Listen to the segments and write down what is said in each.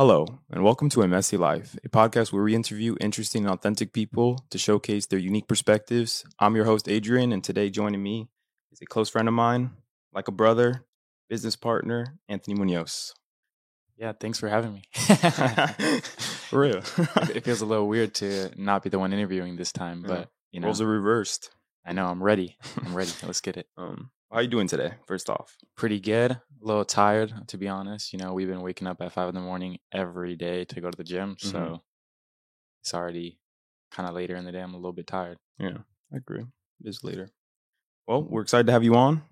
Hello, and welcome to A Messy Lyfe, a podcast where we interview interesting and authentic people to showcase their unique perspectives. I'm your host, Adrian, and today joining me is a close friend of mine, like a brother, business partner, Antony Munoz. Yeah, thanks for having me. For real. it feels a little weird to not be the one interviewing this time, Yeah. but you know, Roles are reversed. I know I'm ready. I'm ready. Let's get it. Um, how are you doing today, first off? Pretty good. A little tired, to be honest. You know, we've been waking up at five in the morning every day to go to the gym, Mhm. so it's already kind of later in the day. I'm a little bit tired. Yeah, I agree. It is later. Well, we're excited to have you on.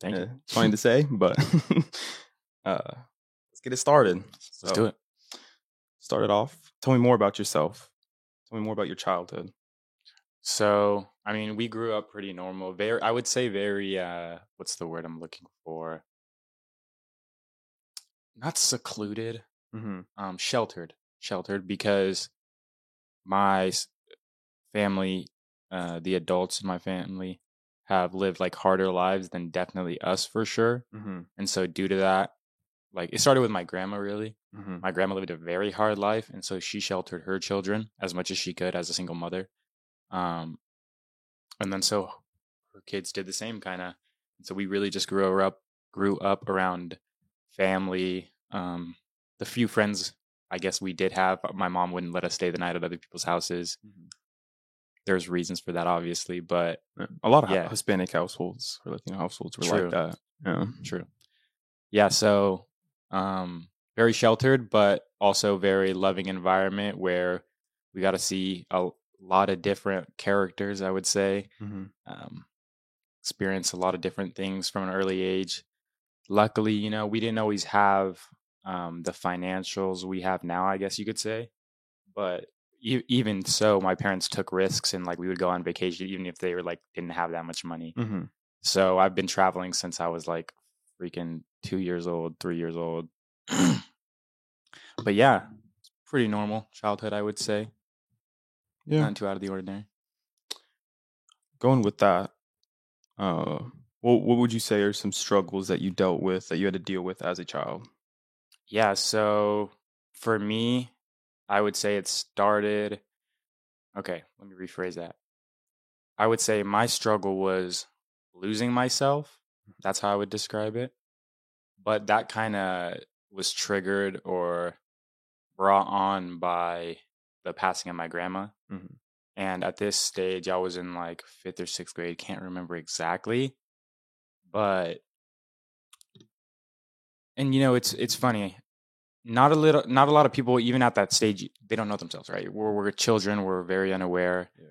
Thank Uh, you. It's funny to say, but uh, let's get it started. Let's do it. Start it off. Tell me more about yourself. Tell me more about your childhood. So, I mean, we grew up pretty normal. Very, I would say, very. uh What's the word I'm looking for? Not secluded. Mm-hmm. um, sheltered, sheltered because my family, uh, the adults in my family, have lived like harder lives than definitely us for sure. Mm-hmm. And so, due to that, like it started with my grandma. Really, Mm-hmm. my grandma lived a very hard life, and so she sheltered her children as much as she could as a single mother. Um, and then so her kids did the same kind of. So we really just grew up grew up around family. Um, the few friends I guess we did have. My mom wouldn't let us stay the night at other people's houses. Mhm. There's reasons for that, obviously, but A lot of Yeah. Hispanic households or Latino households were True. like that. Yeah. true. Yeah, so um, very sheltered, but also very loving environment where we got to see a lot of different characters. I would say Mm-hmm. um, experience a lot of different things from an early age. Luckily, you know, we didn't always have um, the financials we have now, I guess you could say. But e- even so, my parents took risks and like we would go on vacation even if they were like didn't have that much money. Mm-hmm. So I've been traveling since I was like freaking two years old, three years old. but yeah, it's pretty normal childhood, I would say. Yeah. Not too out of the ordinary. Going with that, uh, what what would you say are some struggles that you dealt with that you had to deal with as a child? Yeah, so for me, I would say it started. Okay, let me rephrase that. I would say my struggle was losing myself. That's how I would describe it. But that kind of was triggered or brought on by the passing of my grandma. Mhm. And at this stage, I was in like fifth or sixth grade. Can't remember exactly, but and you know it's it's funny not a little not a lot of people even at that stage they don't know themselves right we're, we're children we're very unaware Yeah.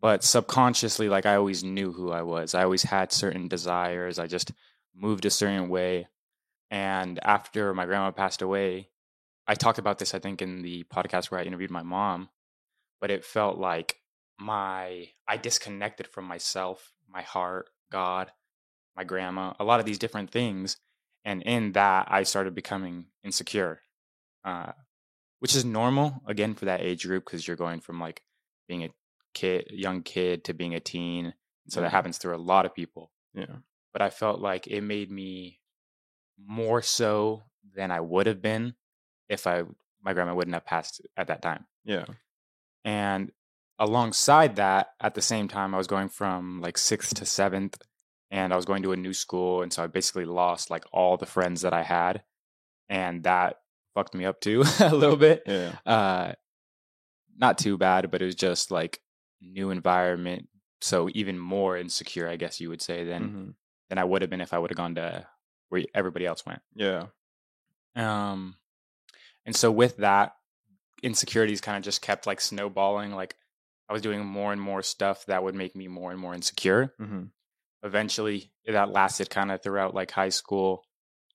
but subconsciously like i always knew who i was i always had certain desires i just moved a certain way and after my grandma passed away i talked about this i think in the podcast where i interviewed my mom but it felt like my i disconnected from myself my heart god my grandma a lot of these different things and in that i started becoming insecure uh, which is normal again for that age group because you're going from like being a kid young kid to being a teen so Yeah. that happens through a lot of people Yeah. but i felt like it made me more so than i would have been if i my grandma wouldn't have passed at that time Yeah. and alongside that, at the same time, I was going from like sixth to seventh, and I was going to a new school. And so I basically lost like all the friends that I had. And that fucked me up too a little bit. Yeah. Uh, not too bad, but it was just like new environment. So even more insecure, I guess you would say, than Mhm. than I would have been if I would have gone to where everybody else went. Yeah. Um, and so with that, insecurities kind of just kept like snowballing. Like I was doing more and more stuff that would make me more and more insecure. Mm-hmm. Eventually, that lasted kind of throughout like high school.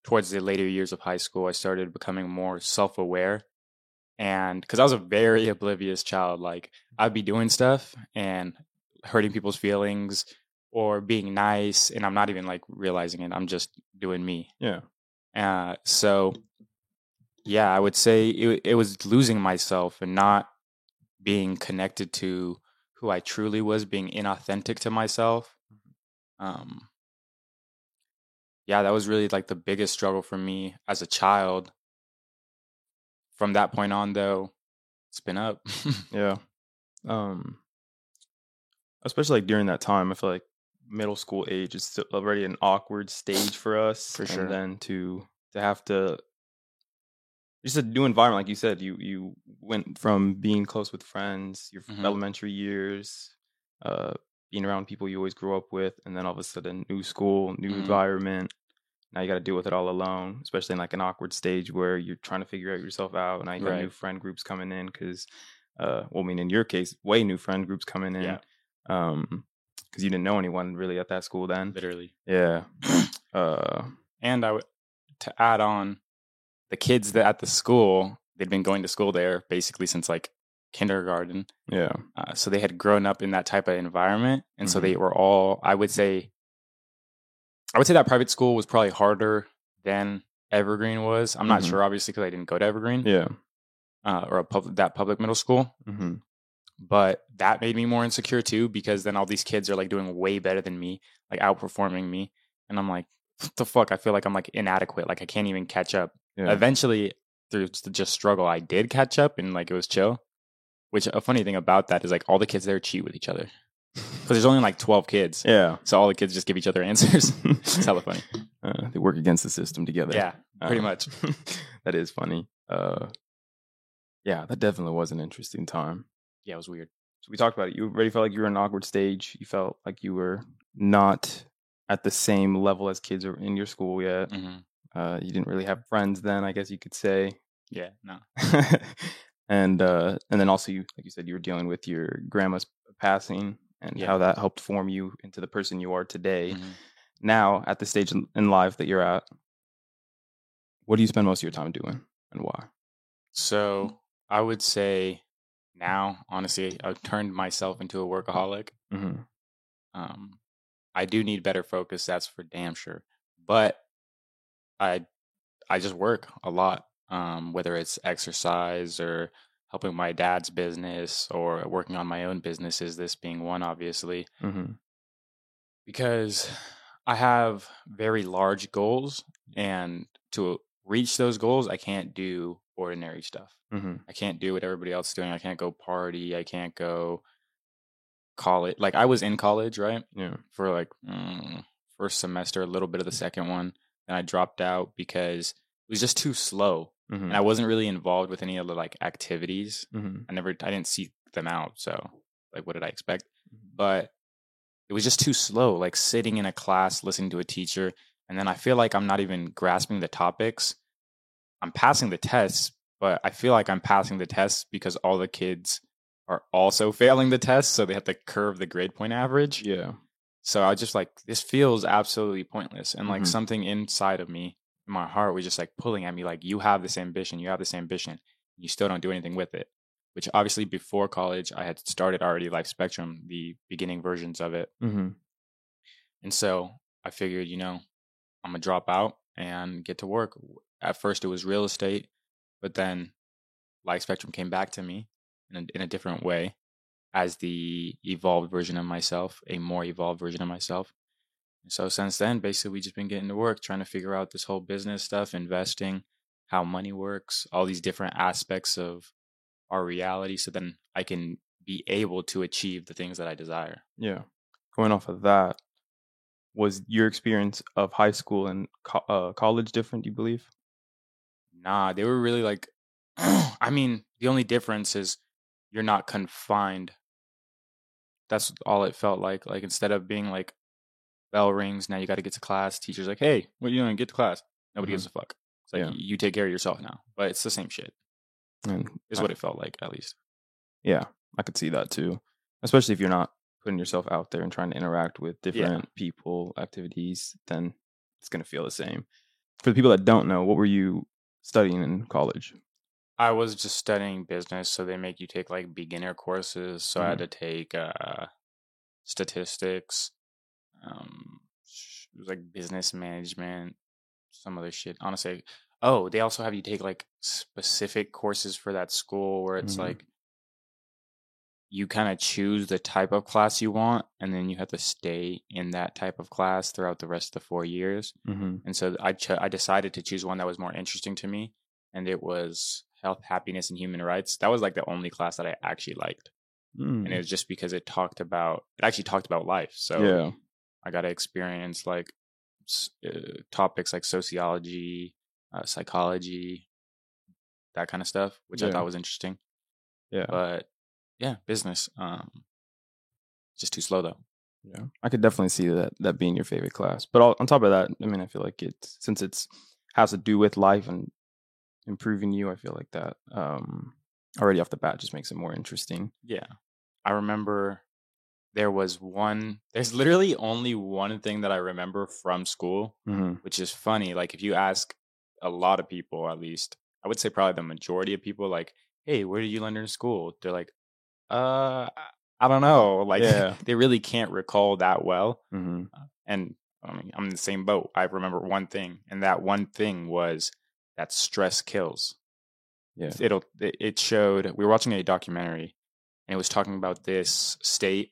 Towards the later years of high school, I started becoming more self aware. And because I was a very oblivious child, like I'd be doing stuff and hurting people's feelings or being nice, and I'm not even like realizing it. I'm just doing me. Yeah. Uh, so yeah, I would say it, it was losing myself and not being connected to who I truly was, being inauthentic to myself. Um, yeah, that was really like the biggest struggle for me as a child. from that point on, though, it's been up. Yeah. Um especially like during that time, I feel like middle school age is already an awkward stage for us. For sure. And then to to have to just a new environment, like you said, you you went from being close with friends, your Mhm. elementary years, uh, being around people you always grew up with, and then all of a sudden, new school, new Mhm. environment. Now you got to deal with it all alone, especially in like an awkward stage where you're trying to figure out yourself out. and i got new friend groups coming in because, uh, well, I mean, in your case, way new friend groups coming in, Yeah. um, because you didn't know anyone really at that school then. Literally. Yeah. Uh, And I would to add on the kids that at the school, they'd been going to school there basically since like kindergarten. yeah. Uh, so they had grown up in that type of environment. And so Mhm. they were all, I would say, I would say that private school was probably harder than Evergreen was. I'm not Mhm. sure, obviously, because I didn't go to Evergreen Yeah. uh, or a public, that public middle school. hmm But that made me more insecure too, because then all these kids are like doing way better than me, like outperforming me. And I'm like, what the fuck? I feel like I'm like inadequate. Like I can't even catch up. Yeah. Eventually, through just struggle, I did catch up and like it was chill. Which a funny thing about that is like all the kids there cheat with each other because there's only like 12 kids. yeah. So all the kids just give each other answers. it's hella funny. Uh, they work against the system together. Yeah, pretty Uh, much. that is funny. Uh, yeah, that definitely was an interesting time. Yeah, it was weird. So we talked about it. You already felt like you were in an awkward stage. You felt like you were not at the same level as kids are in your school yet. hmm Uh, you didn't really have friends then, I guess you could say. Yeah, no. and uh, and then also you, like you said, you were dealing with your grandma's passing and Yeah. how that helped form you into the person you are today. Mhm. Now, at the stage in in life that you're at, what do you spend most of your time doing, and why? So I would say now, honestly, I've turned myself into a workaholic. Mm-hmm. Um, I do need better focus. That's for damn sure. But I, I just work a lot. Um, whether it's exercise or helping my dad's business or working on my own businesses. This being one, obviously, Mm-hmm. because I have very large goals, and to reach those goals, I can't do ordinary stuff. Mm-hmm. I can't do what everybody else is doing. I can't go party. I can't go college. Like I was in college, right? Yeah. For like mm, first semester, a little bit of the second one, and I dropped out because it was just too slow, Mm-hmm. and I wasn't really involved with any of the like activities. mm-hmm. I never, I didn't seek them out. So like, what did I expect? Mm-hmm. But it was just too slow. Like sitting in a class, listening to a teacher, and then I feel like I'm not even grasping the topics. I'm passing the tests, but I feel like I'm passing the tests because all the kids are also failing the tests, so they have to curve the grade point average. Yeah. So I just like this feels absolutely pointless, and like Mhm. something inside of me, in my heart, was just like pulling at me, like you have this ambition, you have this ambition, you still don't do anything with it. Which obviously before college, I had started already Lyfe Spectrum, the beginning versions of it, Mm-hmm. and so I figured, you know, I'm gonna drop out and get to work. At first, it was real estate, but then Lyfe Spectrum came back to me in a, in a different way as the evolved version of myself, a more evolved version of myself. And so since then, basically, we just been getting to work, trying to figure out this whole business stuff, investing, how money works, all these different aspects of our reality, so then I can be able to achieve the things that I desire. Yeah. Going off of that, was your experience of high school and co- uh, college different? You believe? Nah, they were really like, I mean, the only difference is you're not confined. That's all it felt like. Like instead of being like, bell rings, now you got to get to class. Teacher's like, hey, what are you doing? Get to class. Nobody mm-hmm. gives a fuck. It's like Yeah. you take care of yourself now. But it's the same shit. And Is I- what it felt like at least. Yeah, I could see that too. Especially if you're not putting yourself out there and trying to interact with different people, activities, then it's going to feel the same. For the people that don't know, what were you studying in college? I was just studying business, so they make you take like beginner courses. So I had to take uh, statistics, um, it was like business management, some other shit. Honestly, oh, they also have you take like specific courses for that school where it's Mhm. like you kind of choose the type of class you want, and then you have to stay in that type of class throughout the rest of the four years. Mm-hmm. And so I ch- I decided to choose one that was more interesting to me, and it was health, happiness, and human rights. That was like the only class that I actually liked, Mm. and it was just because it talked about it actually talked about life. So yeah. I got to experience like uh, topics like sociology, uh, psychology, that kind of stuff, which I thought was interesting. Yeah. But yeah, business. Um, just too slow though. Yeah, I could definitely see that that being your favorite class. But all, on top of that, I mean, I feel like it since it's has to do with life and improving you. I feel like that um, already off the bat just makes it more interesting. Yeah. I remember there was one, there's literally only one thing that I remember from school, Mm-hmm. which is funny. Like, if you ask a lot of people, at least, I would say probably the majority of people, like, hey, where did you learn in school? They're like, uh, I don't know. Like, Yeah. they really can't recall that well. Mm-hmm. And I mean, I'm in the same boat. I remember one thing, and that one thing was that stress kills. Yeah. It'll. It it showed. We were watching a documentary, and it was talking about this state,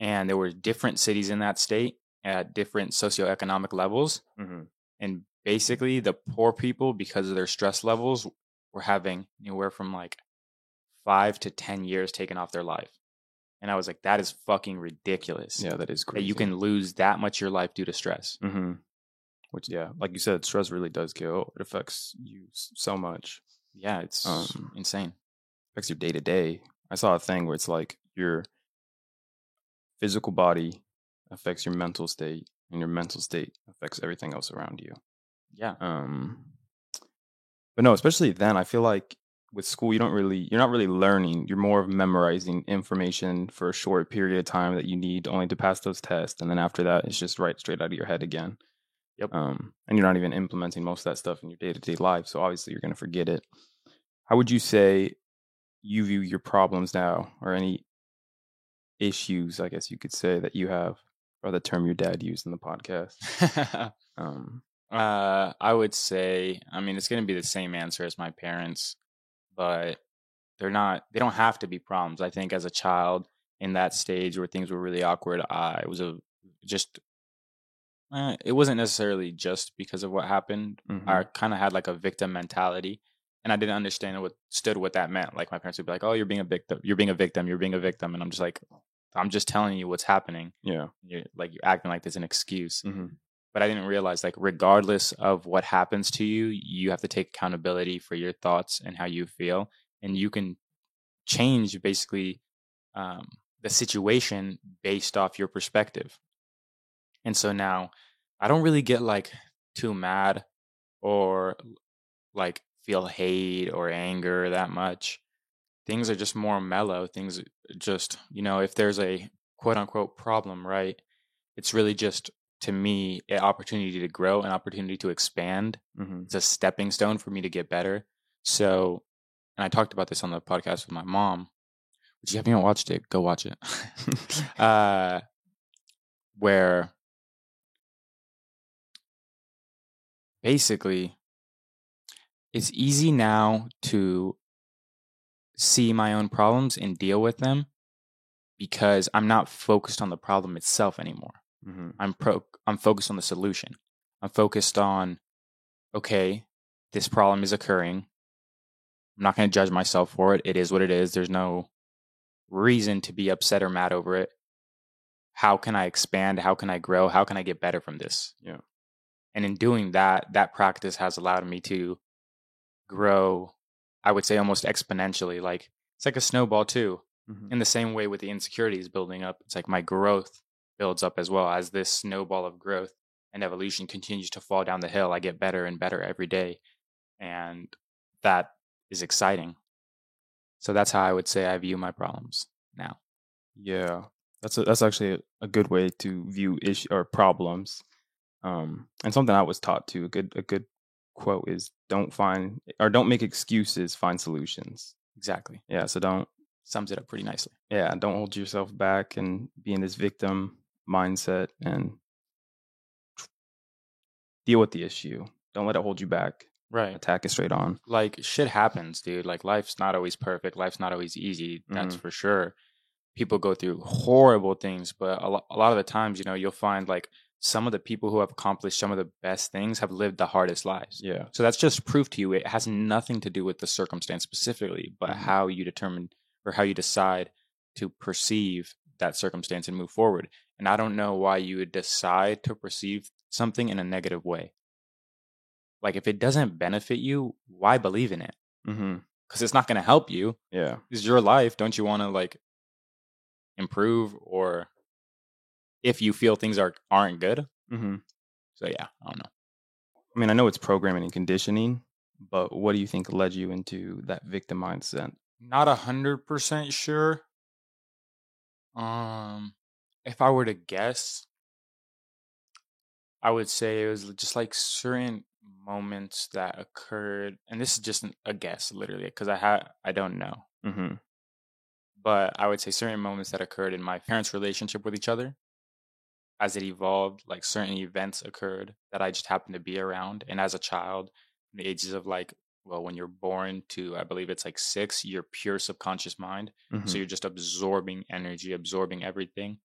and there were different cities in that state at different socioeconomic levels, Mm-hmm. and basically the poor people, because of their stress levels, were having anywhere from like five to ten years taken off their life. And I was like, that is fucking ridiculous. Yeah, that is That crazy. you can lose that much of your life due to stress. Mm-hmm. Which, yeah, like you said, stress really does kill. It affects you so much. Yeah, it's Um, insane. affects your day to day. I saw a thing where it's like your physical body affects your mental state, and your mental state affects everything else around you. Yeah. Um, but no, especially then, I feel like with school, you don't really, you're not really learning. You're more of memorizing information for a short period of time that you need only to pass those tests, and then after that, it's just right straight out of your head again. Yep. Um, and you're not even implementing most of that stuff in your day to day life, so obviously you're going to forget it. How would you say you view your problems now, or any issues, I guess you could say that you have, or the term your dad used in the podcast? Um, uh, I would say, I mean, it's going to be the same answer as my parents, but they're not, they don't have to be problems. I think as a child in that stage where things were really awkward, I was a just, uh, it wasn't necessarily just because of what happened. mhm. I kind of had like a victim mentality. And I didn't understand what stood what that meant. Like my parents would be like, "Oh, you're being a victim. You're being a victim. You're being a victim." And I'm just like, "I'm just telling you what's happening. yeah. You're like you're acting like there's an excuse." hmm but I didn't realize like regardless of what happens to you, you have to take accountability for your thoughts and how you feel, and you can change basically um, the situation based off your perspective. And so now I don't really get like too mad or like feel hate or anger that much. Things are just more mellow. Things just, you know, if there's a quote unquote problem, right? It's really just to me an opportunity to grow, an opportunity to expand. hmm It's a stepping stone for me to get better. So, and I talked about this on the podcast with my mom, which if you haven't watched it, go watch it. uh, where basically it's easy now to see my own problems and deal with them because I'm not focused on the problem itself anymore. hmm I'm pro I'm focused on the solution. I'm focused on okay, this problem is occurring. I'm not going to judge myself for it. It is what it is. There's no reason to be upset or mad over it. How can I expand? How can I grow? How can I get better from this? Yeah. And in doing that, that practice has allowed me to grow, I would say almost exponentially. Like it's like a snowball too hmm in the same way with the insecurities building up it's like my growth builds up as well as this snowball of growth and evolution continues to fall down the hill i get better and better every day and that is exciting. So that's how i would say i view my problems now. Yeah, that's a, that's actually a, a good way to view issue or problems, um, and something I was taught too. A good a good quote is don't find or don't make excuses, find solutions. exactly Yeah, so don't sums it up pretty nicely yeah don't hold yourself back and be in this victim mindset and deal with the issue. Don't let it hold you back. right Attack it straight on. like shit happens dude like life's not always perfect life's not always easy that's Mhm. for sure people go through horrible things but a, lo- a lot of the times you know you'll find like some of the people who have accomplished some of the best things have lived the hardest lives. Yeah. So that's just proof to you it has nothing to do with the circumstance specifically, but Mhm. how you determine or how you decide to perceive that circumstance and move forward. And I don't know why you would decide to perceive something in a negative way. Like if it doesn't benefit you, why believe in it? Mm-hmm. Because it's not going to help you. Yeah. It's your life. Don't you want to like improve or if you feel things are aren't good? Mm-hmm. So yeah, I don't know. I mean, I know it's programming and conditioning, but what do you think led you into that victim mindset? Not a hundred percent sure. Um, if I were to guess, I would say it was just like certain moments that occurred, and this is just a guess, literally, because I had I don't know, Mm-hmm. but I would say certain moments that occurred in my parents' relationship with each other, as it evolved, like certain events occurred that I just happened to be around, and as a child, in the ages of like, well, when you're born to, I believe it's like six, your pure subconscious mind. Mm-hmm. So you're just absorbing energy, absorbing everything.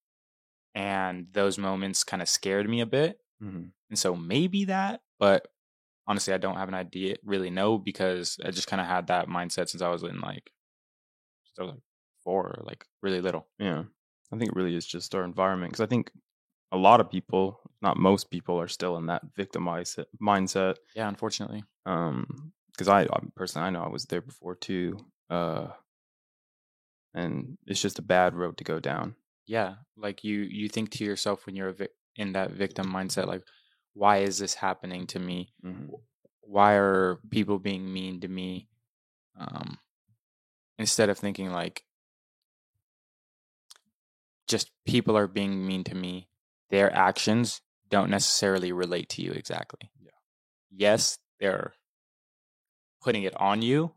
And those moments kind of scared me a bit. mm-hmm. And so maybe that, but honestly, I don't have an idea, really know, because I just kind of had that mindset since I was in like, I was like four, like really little. Yeah. I think it really is just our environment because I think a lot of people, not most people, are still in that victimized mindset. Yeah, unfortunately. Um, because I, I personally, I know I was there before too. Uh, and it's just a bad road to go down. Yeah. Like you, you think to yourself when you're a vic- in that victim mindset, like, why is this happening to me? Mm-hmm. why are people being mean to me um instead of thinking like just people are being mean to me their actions don't necessarily relate to you exactly Yeah. yes they're putting it on you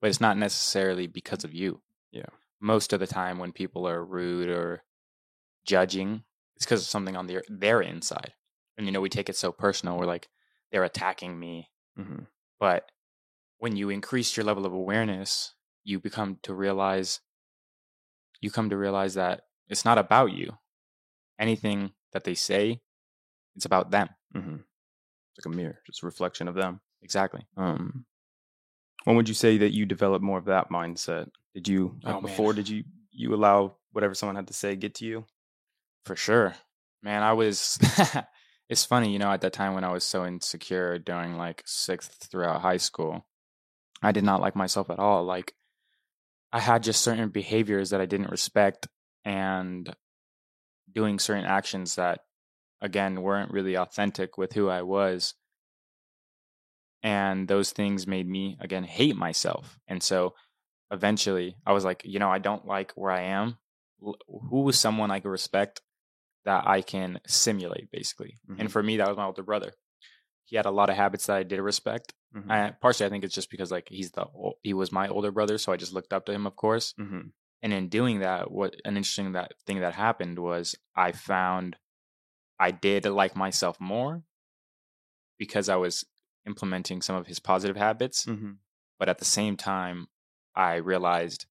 but it's not necessarily because of you Yeah. most of the time when people are rude or judging it's because of something on their their inside and you know we take it so personal we're like they're attacking me Mm-hmm. but when you increase your level of awareness you become to realize you come to realize that it's not about you anything that they say it's about them Mm-hmm. It's like a mirror, just a reflection of them. exactly Um, when would you say that you developed more of that mindset? Did you like Oh, man. before? Did you you allow whatever someone had to say get to you? for sure man i was it's funny you know at that time when i was so insecure during like sixth throughout high school i did not like myself at all like i had just certain behaviors that i didn't respect and doing certain actions that again weren't really authentic with who i was. And those things made me again hate myself. And so eventually i was like you know i don't like where i am. Who was someone i could respect that i can simulate basically? Mhm. and for me that was my older brother. He had a lot of habits that i did respect. Mhm. I, partially i think it's just because like he's the he was my older brother so i just looked up to him of course. Mhm. And in doing that what an interesting that thing that happened was i found i did like myself more because i was implementing some of his positive habits. Mhm. but at the same time i realized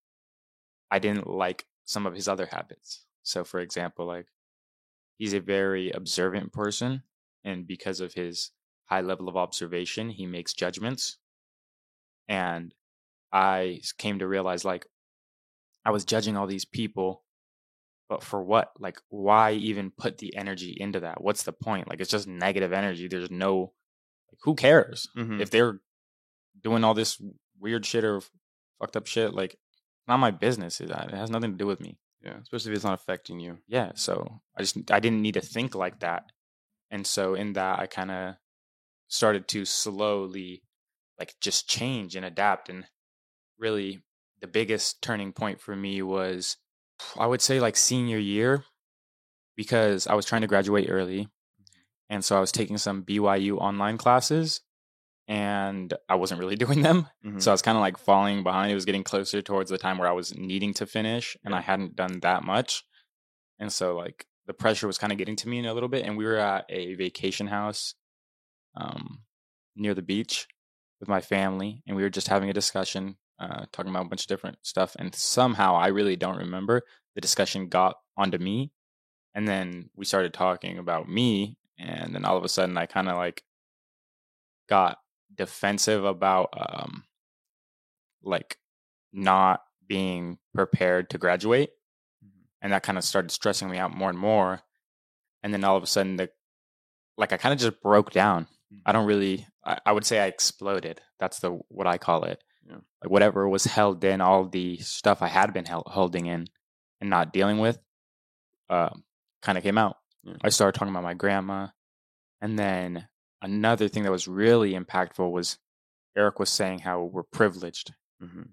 i didn't like some of his other habits. So for example like he's a very observant person and because of his high level of observation he makes judgments. And i came to realize like i was judging all these people but for what? Like why even put the energy into that? What's the point? Like it's just negative energy. There's no like who cares? Mhm. if they're doing all this weird shit or fucked up shit like not my business. It has nothing to do with me. Yeah, especially if it's not affecting you. yeah so i just i didn't need to think like that. And so in that i kind of started to slowly like just change and adapt and really the biggest turning point for me was i would say like senior year because i was trying to graduate early and so i was taking some byu online classes and i wasn't really doing them Mhm. so I was kind of like falling behind. It was getting closer towards the time where I was needing to finish, and I hadn't done that much. And so, like, the pressure was kind of getting to me in a little bit. And we were at a vacation house um, near the beach with my family, and we were just having a discussion, uh, talking about a bunch of different stuff. And somehow, I really don't remember, the discussion got onto me. And then we started talking about me. And then all of a sudden, I kind of like got defensive about um, like not being prepared to graduate. And that kind of started stressing me out more and more. And then all of a sudden, the like I kind of just broke down. I don't really. I, I would say I exploded. That's the what I call it. Yeah. Like whatever was held in, all the stuff I had been held, holding in and not dealing with, uh, kind of came out. Yeah. I started talking about my grandma, and then another thing that was really impactful was Eric was saying how we're privileged, hmm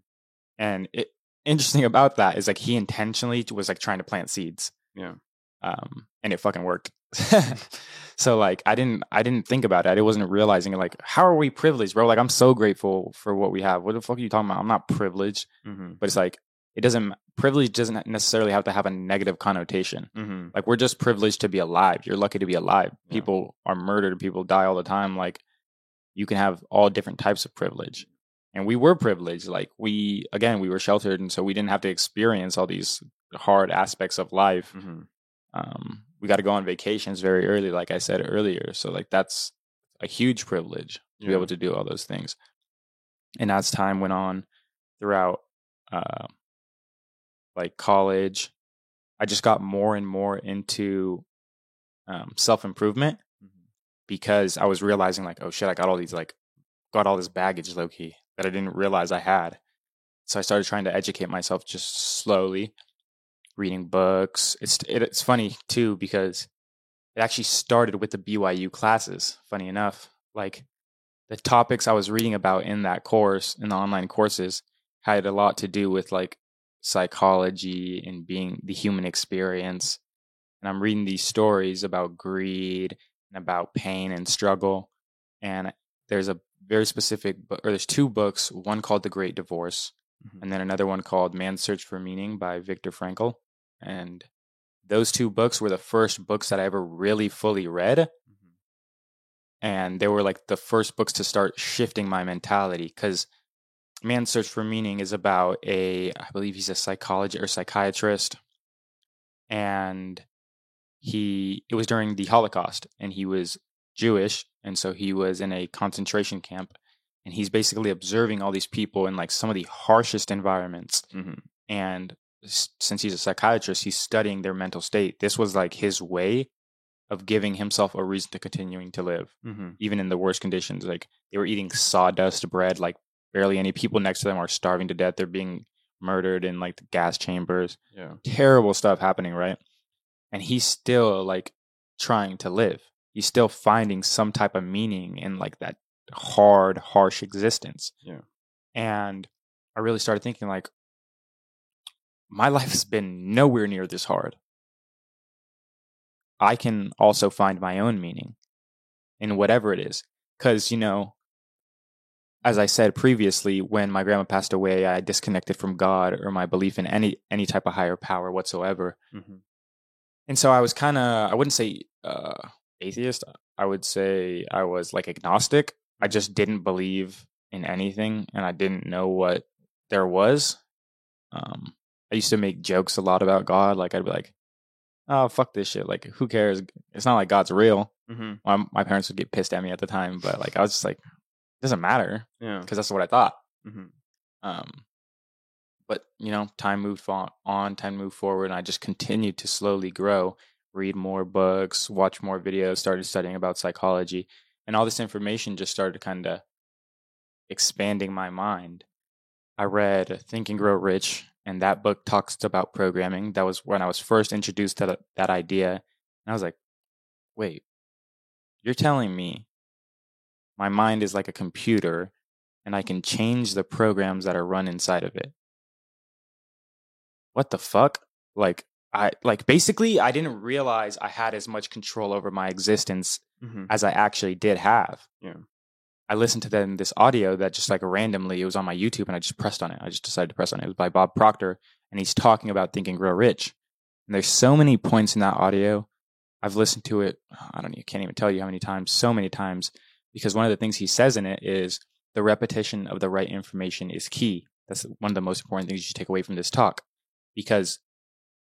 and it interesting about that is like he intentionally was like trying to plant seeds Yeah. um and it fucking worked. So like i didn't i didn't think about it i wasn't realizing it like how are we privileged bro? Like i'm so grateful for what we have. What the fuck are you talking about? I'm not privileged. Hmm but it's like it doesn't privilege doesn't necessarily have to have a negative connotation. Hmm like we're just privileged to be alive. You're lucky to be alive. Yeah. people are murdered. People die all the time. Like you can have all different types of privilege. And we were privileged. Like we again we were sheltered. And so we didn't have to experience all these hard aspects of life. Hmm um, we got to go on vacations very early like i said earlier. So like that's a huge privilege to be able to do all those things. And as time went on throughout uh, like college i just got more and more into um, self-improvement Mhm. because i was realizing like oh shit i got all these like got all this baggage low key that i didn't realize i had. So i started trying to educate myself just slowly reading books. It's it, it's funny too because it actually started with the byu classes funny enough. Like the topics i was reading about in that course in the online courses had a lot to do with like psychology and being the human experience. And i'm reading these stories about greed and about pain and struggle. And there's a very specific book or there's two books one called the great divorce Mhm. and then another one called man's search for meaning by viktor frankl and those two books were the first books that i ever really fully read Mhm. and they were like the first books to start shifting my mentality because man's search for meaning is about a i believe he's a psychologist or psychiatrist and he it was during the holocaust and he was jewish and so he was in a concentration camp and he's basically observing all these people in like some of the harshest environments. Mhm. and s- since he's a psychiatrist he's studying their mental state. This was like his way of giving himself a reason to continuing to live Mhm. even in the worst conditions. Like they were eating sawdust bread like barely any people next to them are starving to death. They're being murdered in like the gas chambers. Yeah. terrible stuff happening right? And he's still like trying to live. He's still finding some type of meaning in like that hard harsh existence. Yeah. and i really started thinking like my life has been nowhere near this hard. I can also find my own meaning in whatever it is. Because you know as i said previously when my grandma passed away i disconnected from god or my belief in any any type of higher power whatsoever. Mhm. and so i was kind of i wouldn't say uh atheist. I would say i was like agnostic i just didn't believe in anything and i didn't know what there was um i used to make jokes a lot about god like i'd be like oh fuck this shit like who cares it's not like god's real Mhm. my, my parents would get pissed at me at the time but like i was just like it doesn't matter Yeah. because that's what i thought Mhm. um, but you know, time moved on, time moved forward, and I just continued to slowly grow, read more books, watch more videos, started studying about psychology, and all this information just started kind of expanding my mind. I read Think and Grow Rich, and that book talks about programming. That was when I was first introduced to that, that idea, and I was like, "Wait, you're telling me my mind is like a computer and I can change the programs that are run inside of it. What the fuck? Like I like basically I didn't realize I had as much control over my existence Mhm. as I actually did have. Yeah. I listened to then this audio that just like randomly it was on my YouTube and I just pressed on it. I just decided to press on it. It was by Bob Proctor and he's talking about Think and Grow Rich. And there's so many points in that audio. I've listened to it. I don't. Know, I can't even tell you how many times. So many times because one of the things he says in it is the repetition of the right information is key. That's one of the most important things you should take away from this talk because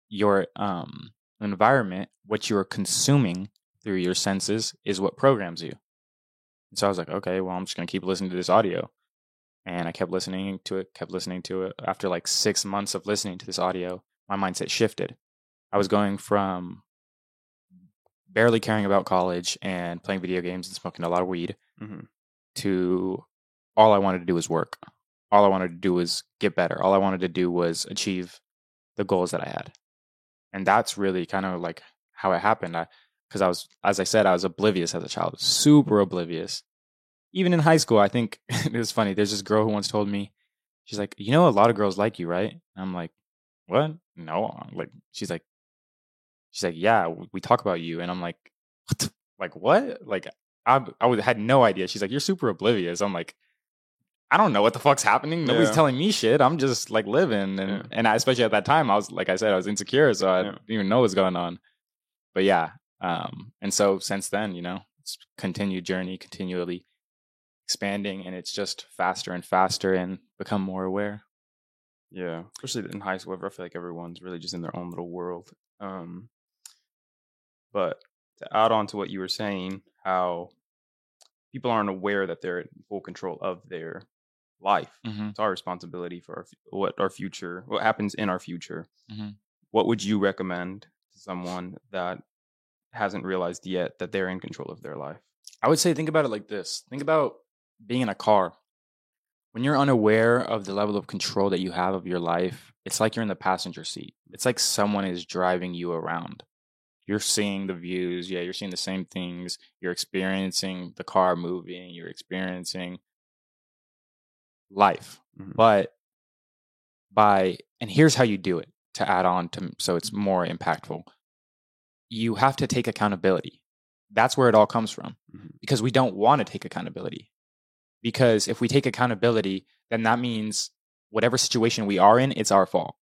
your um environment, what you are consuming through your senses, is what programs you. And so I was like, okay, well, I'm just gonna keep listening to this audio. And I kept listening to it, kept listening to it. After like six months of listening to this audio, my mindset shifted. I was going from barely caring about college and playing video games and smoking a lot of weed hmm to all I wanted to do was work. All I wanted to do was get better. All I wanted to do was achieve the goals that I had. And that's really kind of like how it happened. Because I, was, as I said, I was oblivious as a child, super oblivious. Even in high school, I think it was funny. There's this girl who once told me, she's like, you know, a lot of girls like you, right? And I'm like, what? No. Like, she's like, she's like, yeah, we talk about you. And I'm like, what? The, like, what? Like, I I would, had no idea. She's like, you're super oblivious. I'm like, I don't know what the fuck's happening. Nobody's Yeah. telling me shit. I'm just like living, and Yeah. and I, especially at that time, I was like I said, I was insecure, so I Yeah. didn't even know what's going on. But yeah, um, and so since then, you know, it's continued journey, continually expanding, and it's just faster and faster, and become more aware. Yeah, especially in high school, I feel like everyone's really just in their own little world. Um, but to add on to what you were saying, how people aren't aware that they're in full control of their life. Mm-hmm. It's our responsibility for our, what our future, what happens in our future. Mhm. What would you recommend to someone that hasn't realized yet that they're in control of their life? I would say think about it like this. Think about being in a car. When you're unaware of the level of control that you have of your life, it's like you're in the passenger seat. It's like someone is driving you around. You're seeing the views, yeah, you're seeing the same things. You're experiencing the car moving, you're experiencing life. Mhm. But by and here's how you do it to add on to so it's more impactful. You have to take accountability. That's where it all comes from Mhm. because we don't want to take accountability. Because if we take accountability, then that means whatever situation we are in, it's our fault.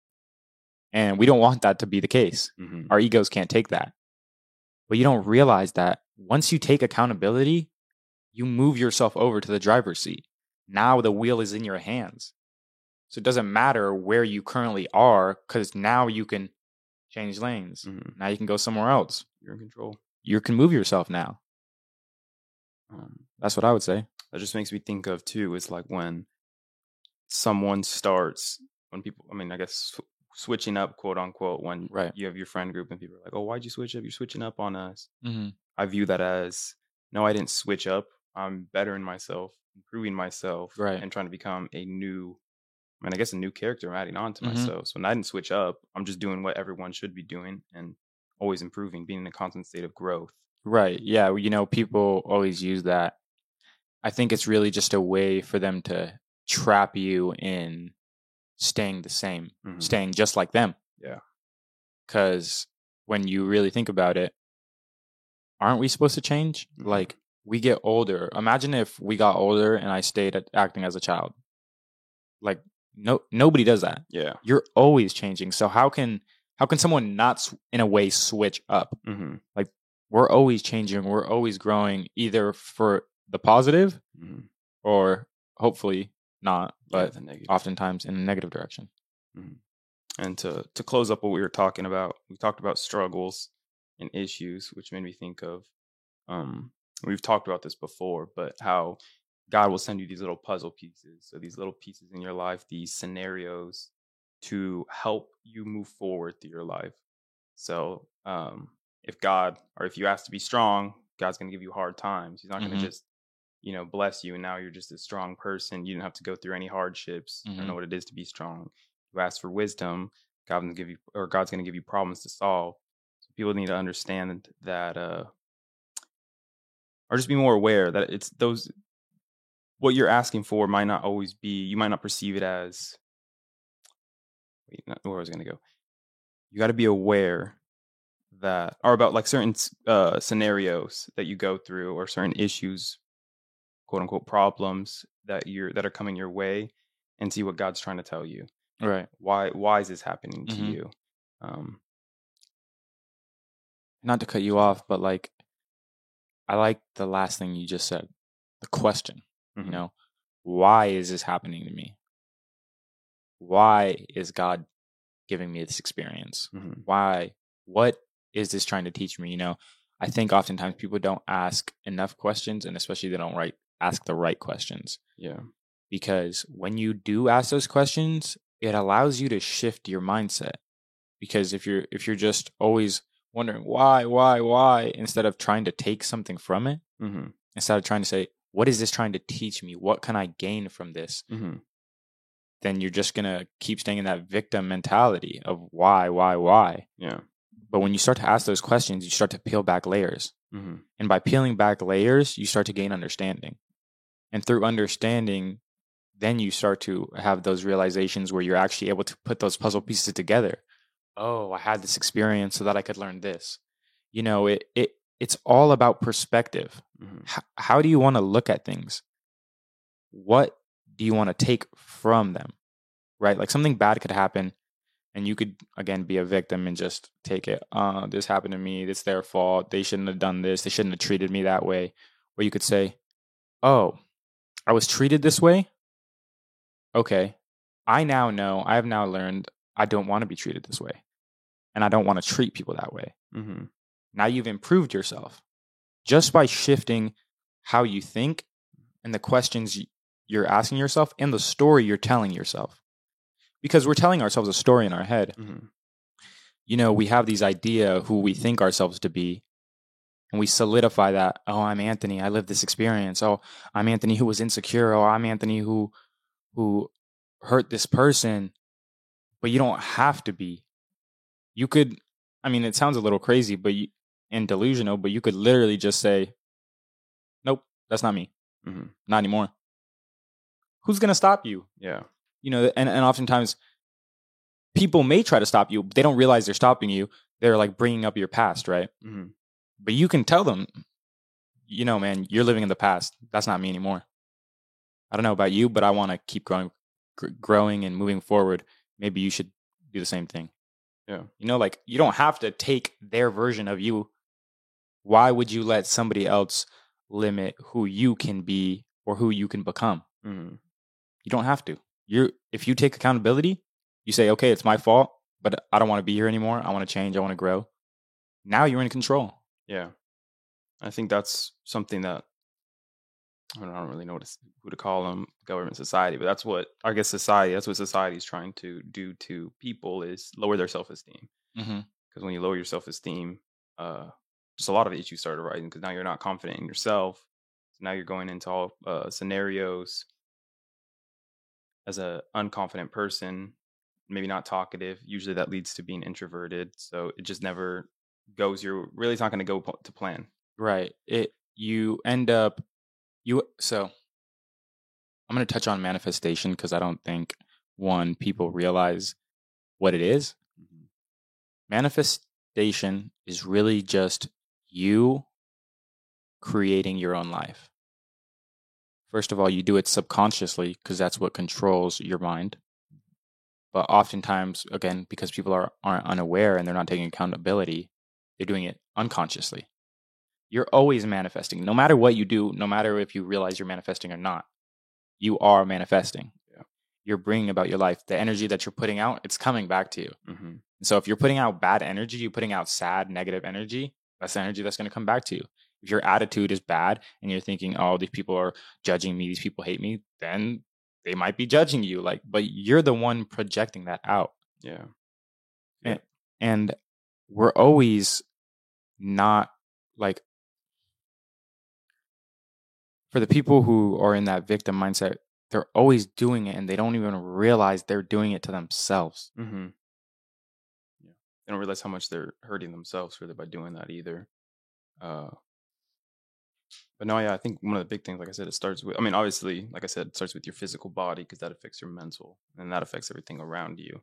And we don't want that to be the case. Mhm. Our egos can't take that. But you don't realize that once you take accountability, you move yourself over to the driver's seat. Now the wheel is in your hands. So it doesn't matter where you currently are because now you can change lanes. Mhm. Now you can go somewhere else. You're in control. You can move yourself now. Um, That's what I would say. that just makes me think of too is like when someone starts when people i mean i guess sw- switching up quote unquote when Right. you have your friend group and people are like oh why'd you switch up you're switching up on us Mm-hmm. i view that as no i didn't switch up i'm bettering myself improving myself Right. and trying to become a new i mean i guess a new character i'm adding on to Mhm. myself so when i didn't switch up i'm just doing what everyone should be doing and always improving being in a constant state of growth Right. Yeah. You know, people always use that. I think it's really just a way for them to trap you in staying the same, Mhm. staying just like them. Yeah. Because when you really think about it, aren't we supposed to change? Mhm. Like, we get older. Imagine if we got older and I stayed at acting as a child. Like, no, nobody does that. yeah You're always changing. So how can how can someone not, in a way, switch up? hmm Like we're always changing we're always growing either for the positive hmm or hopefully not but negative. oftentimes in a negative direction And to to close up what we were talking about, we talked about struggles and issues, which made me think of um we've talked about this before, but how God will send you these little puzzle pieces. So these little pieces in your life, these scenarios to help you move forward through your life. So um if God or if you ask to be strong, God's gonna give you hard times. He's not Mhm. gonna just you know, bless you and now you're just a strong person. You didn't have to go through any hardships. You don't know what it is to be strong you ask for wisdom, God's gonna give you or God's gonna give you problems to solve. So people need to understand that uh or just be more aware that it's those what you're asking for might not always be you might not perceive it as wait, not where I was gonna go. You gotta be aware that or about like certain uh scenarios that you go through or certain issues, quote unquote problems that you're that are coming your way and see what God's trying to tell you right why why is this happening to Mhm. you um not to cut you off but like i like the last thing you just said the question mhm, you know why is this happening to me why is god giving me this experience mhm, why what is this trying to teach me? You know, I think oftentimes people don't ask enough questions, and especially they don't right ask the right questions. Yeah. Because when you do ask those questions, it allows you to shift your mindset. Because if you're if you're just always wondering why, why, why, instead of trying to take something from it, Mm-hmm. instead of trying to say, what is this trying to teach me? What can I gain from this? Mm-hmm. Then you're just gonna keep staying in that victim mentality of why, why, why. Yeah. But when you start to ask those questions, you start to peel back layers. Mm-hmm. And by peeling back layers, you start to gain understanding. And through understanding, then you start to have those realizations where you're actually able to put those puzzle pieces together. Oh, I had this experience so that I could learn this. You know, it it it's all about perspective. Mm-hmm. H- how do you want to look at things? What do you want to take from them? Right? Like something bad could happen and you could again be a victim and just take it uh this happened to me it's their fault they shouldn't have done this they shouldn't have treated me that way or you could say oh i was treated this way okay i now know i have now learned i don't want to be treated this way and i don't want to treat people that way Mm-hmm. Now you've improved yourself just by shifting how you think and the questions you're asking yourself and the story you're telling yourself because we're telling ourselves a story in our head Mm-hmm. you know, we have these idea who we think ourselves to be, and we solidify that. Oh, I'm Antony. I lived this experience. Oh, I'm Antony who was insecure. Oh, I'm Antony who who hurt this person. But you don't have to be. You could. I mean, it sounds a little crazy, but you, and delusional. But you could literally just say, "Nope, that's not me. Mhm. Not anymore." Who's gonna stop you? Yeah. you know and, and oftentimes people may try to stop you but they don't realize they're stopping you they're like bringing up your past right Mm-hmm. but you can tell them you know man you're living in the past that's not me anymore i don't know about you but i want to keep growing gr- growing and moving forward maybe you should do the same thing Yeah. you know like you don't have to take their version of you why would you let somebody else limit who you can be or who you can become Mm-hmm. you don't have to. You're if you take accountability, you say, okay, it's my fault, but I don't want to be here anymore. I want to change. I want to grow. Now you're in control. Yeah. I think that's something that I don't, I don't really know what to, who to call them, government, society, but that's what I guess society. That's what society is trying to do to people is lower their self esteem. Mm-hmm. Because when you lower your self esteem, uh, just a lot of issues start arising. Because now you're not confident in yourself. So now you're going into all uh, scenarios as a unconfident person, maybe not talkative. Usually that leads to being introverted. So it just never goes. You're really it's not going to go to plan. Right. It you end up you so I'm going to touch on manifestation because I don't think one people realize what it is. Manifestation is really just you creating your own life. First of all, you do it subconsciously because that's what controls your mind. But oftentimes, again, because people are aren't unaware and they're not taking accountability, they're doing it unconsciously. You're always manifesting. No matter what you do, no matter if you realize you're manifesting or not, you are manifesting. Yeah. You're bringing about your life. The energy that you're putting out, it's coming back to you. Mm-hmm. So if you're putting out bad energy, you're putting out sad, negative energy, that's the energy that's going to come back to you. If your attitude is bad and you're thinking, oh, these people are judging me, these people hate me, then they might be judging you. Like, but you're the one projecting that out. Yeah. And we're always not like for the people who are in that victim mindset, they're always doing it and they don't even realize they're doing it to themselves. Mm-hmm. They don't realize how much they're hurting themselves really by doing that either. Uh, but no, yeah, I think one of the big things, like I said, it starts with. I mean, obviously, like I said, it starts with your physical body because that affects your mental, and that affects everything around you.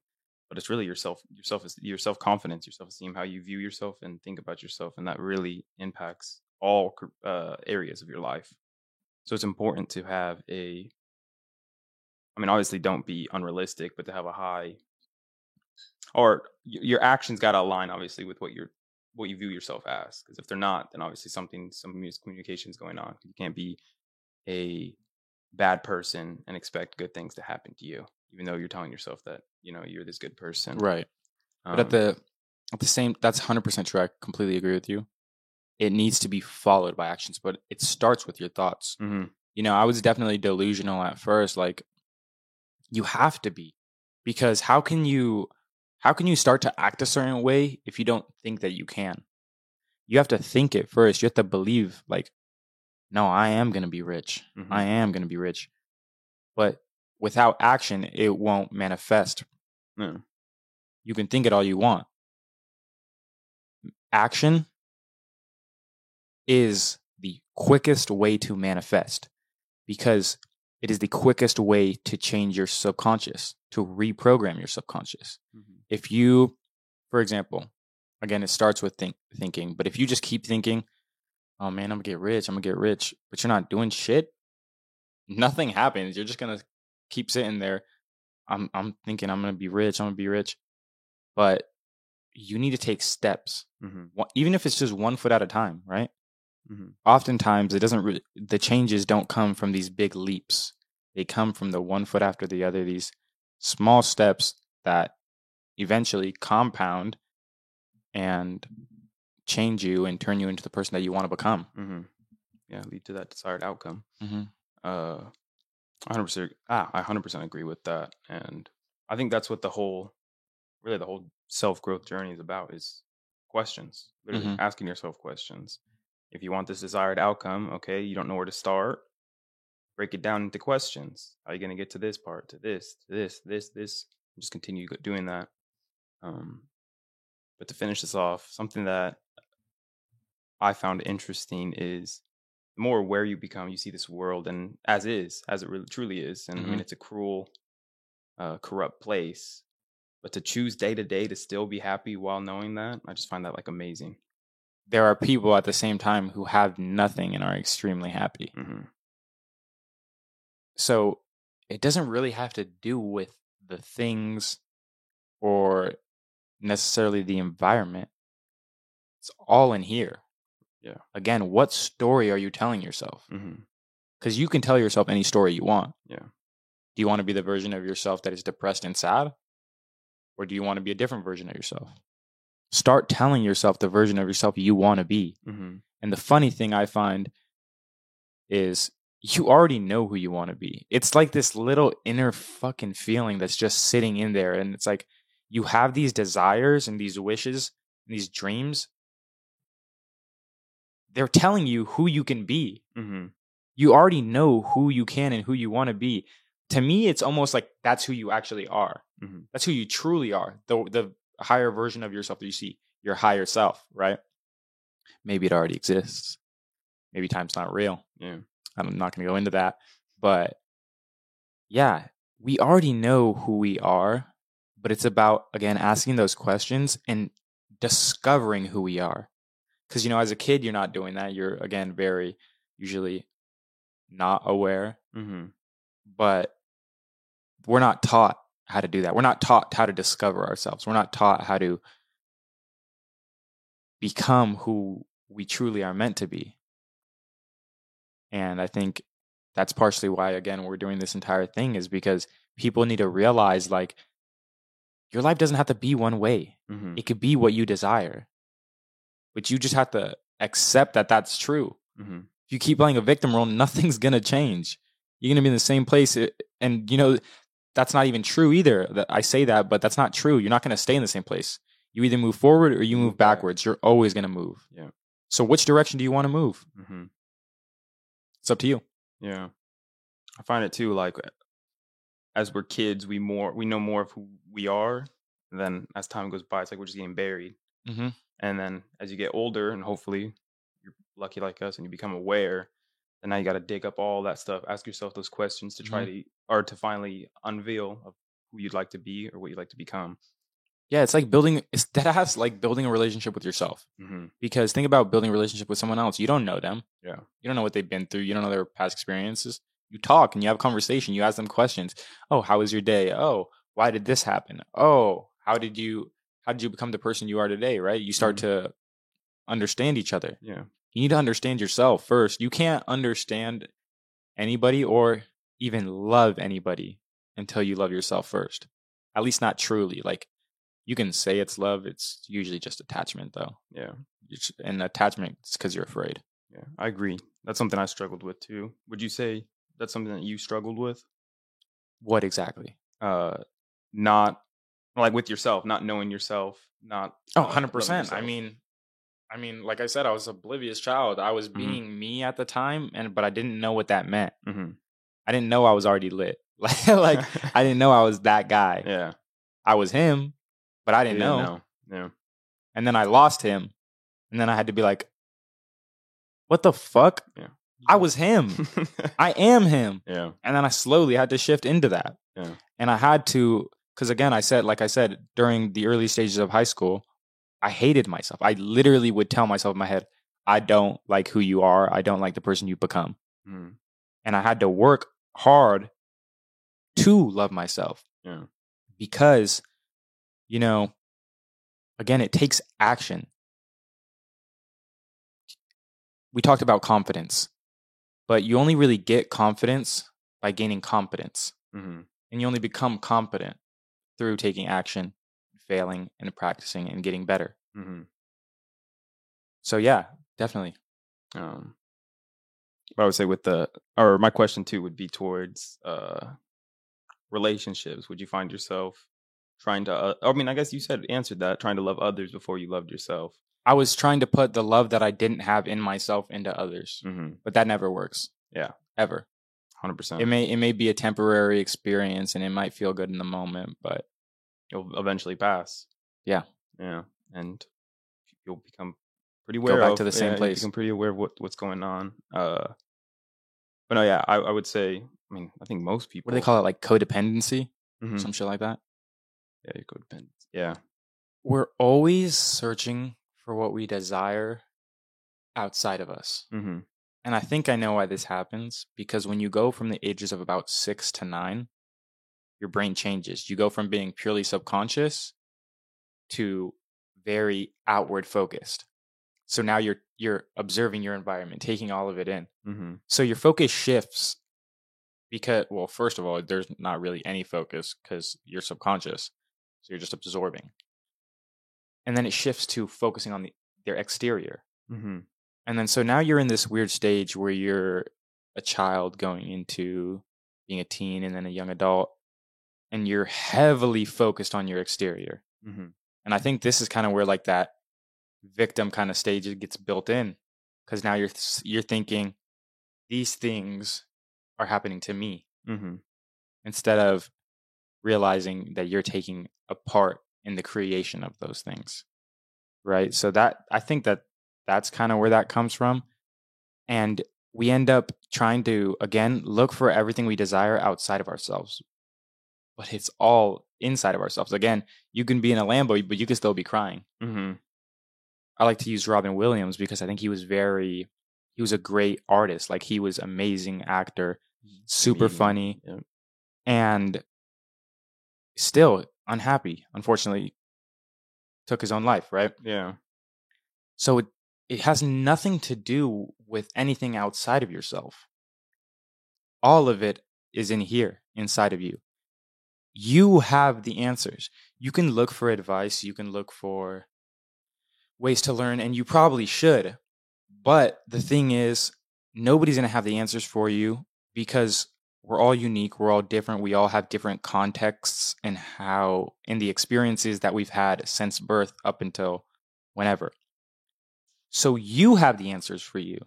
But it's really yourself, yourself, your self confidence, your self esteem, how you view yourself and think about yourself, and that really impacts all uh, areas of your life. So it's important to have a. I mean, obviously, don't be unrealistic, but to have a high, or your actions got to align, obviously, with what you're what you view yourself as. Because if they're not, then obviously something, some miscommunication is going on. You can't be a bad person and expect good things to happen to you, even though you're telling yourself that you know you're this good person. Right. Um, But at the at the same that's 100% true. I completely agree with you. It needs to be followed by actions, but it starts with your thoughts. Mm-hmm. You know, I was definitely delusional at first like you have to be because how can you how can you start to act a certain way if you don't think that you can? You have to think it first. You have to believe like no, I am going to be rich. Mhm. I am going to be rich. But without action, it won't manifest. You can think it all you want. Action is the quickest way to manifest because it is the quickest way to change your subconscious, to reprogram your subconscious. Mhm. If you, for example, again, it starts with think, thinking, but if you just keep thinking, oh man, I'm gonna get rich, I'm gonna get rich, but you're not doing shit, nothing happens. You're just gonna keep sitting there. I'm I'm thinking I'm gonna be rich, I'm gonna be rich. But you need to take steps. Mhm. Even if it's just one foot at a time, right? Mhm. Oftentimes it doesn't really the changes don't come from these big leaps. They come from the one foot after the other, these small steps that eventually compound and change you and turn you into the person that you want to become. Mm-hmm. Yeah, lead to that desired outcome. Mm-hmm. Uh, 100%. Ah, I 100% agree with that, and I think that's what the whole, really, the whole self growth journey is about is questions. Literally Mhm. asking yourself questions. If you want this desired outcome, okay, you don't know where to start. Break it down into questions. How are you going to get to this part, to this, to this, this, this? Just continue doing that. Um, but to finish this off, something that I found interesting is the more aware you become, you see this world and as is, as it really truly is. And I mean, Mhm. it's a cruel, uh, corrupt place. But to choose day to day to still be happy while knowing that, I just find that like amazing. There are people at the same time who have nothing and are extremely happy. hmm So it doesn't really have to do with the things or necessarily the environment. It's all in here. Yeah. Again, what story are you telling yourself? Because you can tell yourself any story you want. Yeah. Do you want to be the version of yourself that is depressed and sad? Or do you want to be a different version of yourself? Start telling yourself the version of yourself you want to be. hmm And the funny thing I find is you already know who you want to be. It's like this little inner fucking feeling that's just sitting in there. And it's like you have these desires and these wishes and these dreams. They're telling you who you can be. hmm You already know who you can and who you want to be. To me, it's almost like that's who you actually are. Mhm. That's who you truly are. The the higher version of yourself that you see, your higher self, right? Maybe it already exists. Maybe time's not real. Yeah. I'm not going to go into that. But yeah, we already know who we are, but it's about, again, asking those questions and discovering who we are. Because, you know, as a kid, you're not doing that. You're, again, very usually not aware, hmm but we're not taught how to do that. We're not taught how to discover ourselves. We're not taught how to become who we truly are meant to be. And I think that's partially why, again, we're doing this entire thing is because people need to realize like your life doesn't have to be one way, hmm it could be what you desire. But you just have to accept that that's true. hmm If you keep playing a victim role, nothing's going to change. You're going to be in the same place. uh, And, you know, that's not even true either. That I say that, but that's not true. You're not going to stay in the same place. You either move forward or you Move move backwards. You're always going to move. Yeah. So, which direction do you want to move? Mm-hmm. It's up to you. Yeah. I find it too like as we're kids, we more we know more of who we are. And then as time goes by, it's like we're just getting buried. Mm-hmm. And then as you get older, and hopefully you're lucky like us, and you become aware, then now you got to dig up all that stuff, ask yourself those questions to try to or to finally unveil of who you'd like to be or what you'd like to become. Yeah, it's like building. It's that has like building a relationship with yourself. hmm Because think about building a relationship with someone else. You don't know them. Yeah. You don't know what they've been through. You don't know their past experiences. You talk and you have a conversation. You ask them questions. Oh, how was your day? Oh, why did this happen? Oh, how did you how did you become the person you are today? Right? You start to understand each other. Yeah. You need to understand yourself first. You can't understand anybody or even love anybody until you love yourself first. At least not truly. Like You can say it's love. It's usually just attachment, though. Yeah. It's- And attachment is because you're afraid. Yeah. I agree. That's something I struggled with too. Would you say that's something that you struggled with? What exactly? Uh, not like with yourself, not knowing yourself, not Oh, uh, 100 loving percent. I mean, I mean, like I said, I was oblivious child. I was Mhm. being me at the time, and but I didn't know what that meant. Mhm. I didn't know I was already lit. Like, like I didn't know I was that guy. yeah. I was him, but I You didn't know. Yeah. And then I lost him, and then I had to be like, "What the fuck? Yeah. I was him. I am him." yeah. And then I slowly had to shift into that. Yeah. And I had to, because again, I said, like I said, during the early stages of high school, I hated myself. I literally would tell myself in my head, I don't like who you are. I don't like the person you become. Mhm. And I had to work hard to love myself Yeah. because, you know, again, it takes action. We talked about confidence, but you only really get confidence by gaining competence. Mhm. And you only become competent through taking action, failing, and practicing and getting better. Mhm. So, yeah, definitely. Um, but I would say with the, or my question too would be towards uh, relationships. Would you find yourself trying to? Uh, I mean, I guess you said answered that trying to love others before you loved yourself. I was trying to put the love that I didn't have in myself into others, Mm-hmm. but that never works. Yeah. Ever. Hundred percent. It may it may be a temporary experience and it might feel good in the moment, but You'll eventually pass. Yeah. Yeah, and you'll become pretty Go aware. back of, to the same yeah, you place. Become pretty aware of what what's going on. Uh, but no, yeah, I, I would say. I mean, I think most people. what do they call it? Like codependency? Mhm. Some shit like that. Yeah, your codependence. Yeah. We're always searching for what we desire outside of us. Mm-hmm. And I think I know why this happens because when you go from the ages of about six to nine, your brain changes. You go from being purely subconscious to very outward focused. So now you're you're observing your environment, taking all of it in. Mm-hmm. So your focus shifts because well, first of all, there's not really any focus because you're subconscious. So you're just absorbing. And then it shifts to focusing on the their exterior. Mm-hmm. And then so now you're in this weird stage where you're a child going into being a teen and then a young adult and you're heavily focused on your exterior. Mm-hmm. And I think this is kind of where like that victim kind of stage gets built in cuz now you're th- you're thinking these things are happening to me Mm-hmm. instead of realizing that you're taking a part in the creation of those things right so that i think that that's kind of where that comes from and we end up trying to again look for everything we desire outside of ourselves but it's all inside of ourselves. Again you can be in a lambo but you can still be crying. Mm-hmm. i like to use robin williams because i think he was very he was a great artist. Like he was amazing actor super funny Yeah. and still unhappy unfortunately took his own life right? Yeah. so it, it has nothing to do with anything outside of yourself. All of it is in here inside of you you have the answers. You can look for advice you can look for ways to learn and you probably should. But the thing is nobody's going to have the answers for you because we're all unique we're all different we all have different contexts and how in the experiences that we've had since birth up until whenever. So you have the answers for you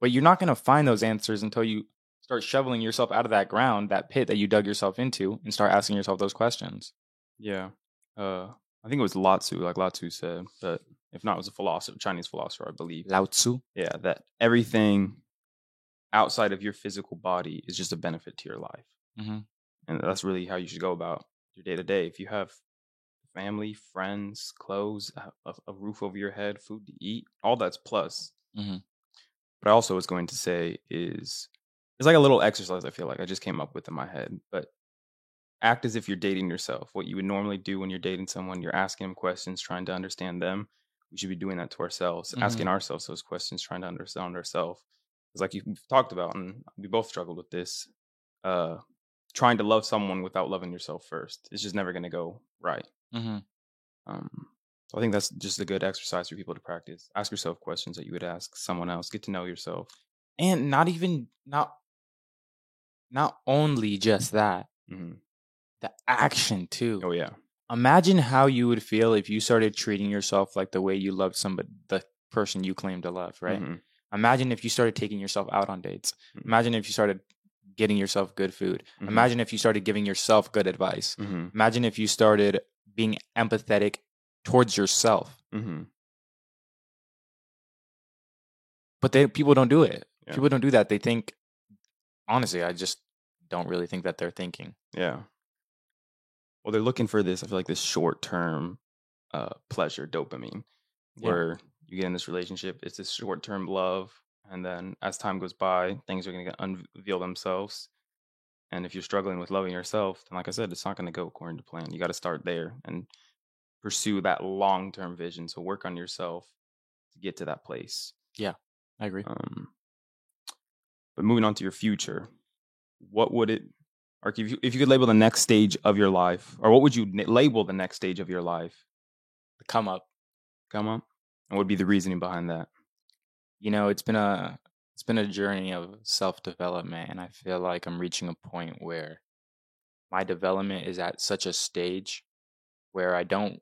but you're not going to find those answers until you start shoveling yourself out of that ground that pit that you dug yourself into and start asking yourself those questions Yeah. Uh, I think it was Lao Tzu, like Lao Tzu said, but if not, it was a philosopher, Chinese philosopher, I believe. lao tzu Yeah, that everything outside of your physical body is just a benefit to your life. Mhm. And that's really how you should go about your day to day. If you have family, friends, clothes, a, a- roof over your head, food to eat, all that's plus. Mhm. But I also was going to say is it's like a little exercise I feel like I just came up with in my head, but act as if you're dating yourself. What you would normally do when you're dating someone, you're asking them questions, trying to understand them. We should be doing that to ourselves, asking ourselves those questions, trying to understand ourselves. It's like you've talked about, and we both struggled with this. Uh, trying to love someone without loving yourself first. It's just never going to go right. mm-hmm. Um, so I think that's just a good exercise for people to practice. Ask yourself questions that you would ask someone else. Get to know yourself. and not even not not only just that hmm the action too Oh yeah. imagine how you would feel if you started treating yourself like the way you loved somebody the person you claim to love right Mhm. imagine if you started taking yourself out on dates Mhm. imagine if you started getting yourself good food Mhm. imagine if you started giving yourself good advice Mhm. imagine if you started being empathetic towards yourself Mhm. but they people don't do it Yeah. people don't do that they think honestly i just don't really think that they're thinking Yeah. Well, they're looking for this. I feel like this short term uh, pleasure, dopamine, Yeah. where you get in this relationship. It's this short term love, and then as time goes by, things are going to unveil themselves. And if you're struggling with loving yourself, then like I said, it's not going to go according to plan. You got to start there and pursue that long term vision. So work on yourself to get to that place. Yeah, I agree Um, but moving on to your future, what would it, or if you, if you could label the next stage of your life, or what would you n- label the next stage of your life? the come up Come up? and what would be the reasoning behind that? you know it's been a it's been a journey of self-development and i feel like i'm reaching a point where my development is at such a stage where i don't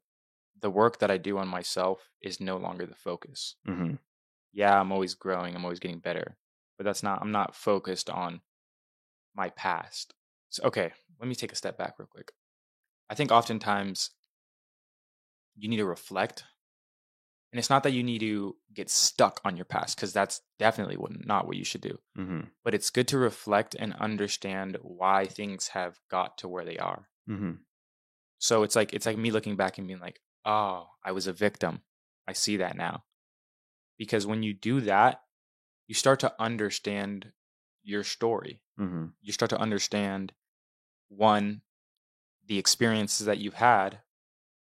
the work that i do on myself is no longer the focus Mm-hmm. yeah i'm always growing i'm always getting better but that's not i'm not focused on my past. So, okay let me take a step back real quick. I think oftentimes you need to reflect and it's not that you need to get stuck on your past because that's definitely what, not what you should do Mm-hmm. but it's good to reflect and understand why things have got to where they are. Mm-hmm. so it's like it's like me looking back and being like oh i was a victim. I see that now. Because when you do that you start to understand your story Mm-hmm. you start to understand one the experiences that you've had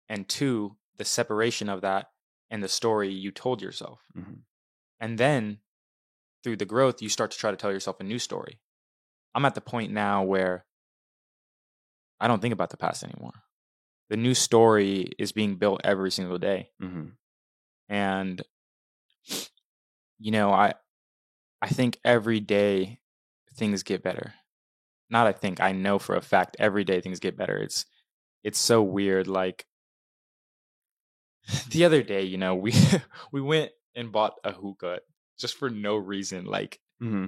and two the separation of that and the story you told yourself Mhm. and then through the growth you start to try to tell yourself a new story i'm at the point now where i don't think about the past anymore the new story is being built every single day Mm-hmm. and you know i i think every day things get better. Not i think i know for a fact every day things get better. It's it's so weird like the other day you know we we went and bought a hookah just for no reason like Mm-hmm.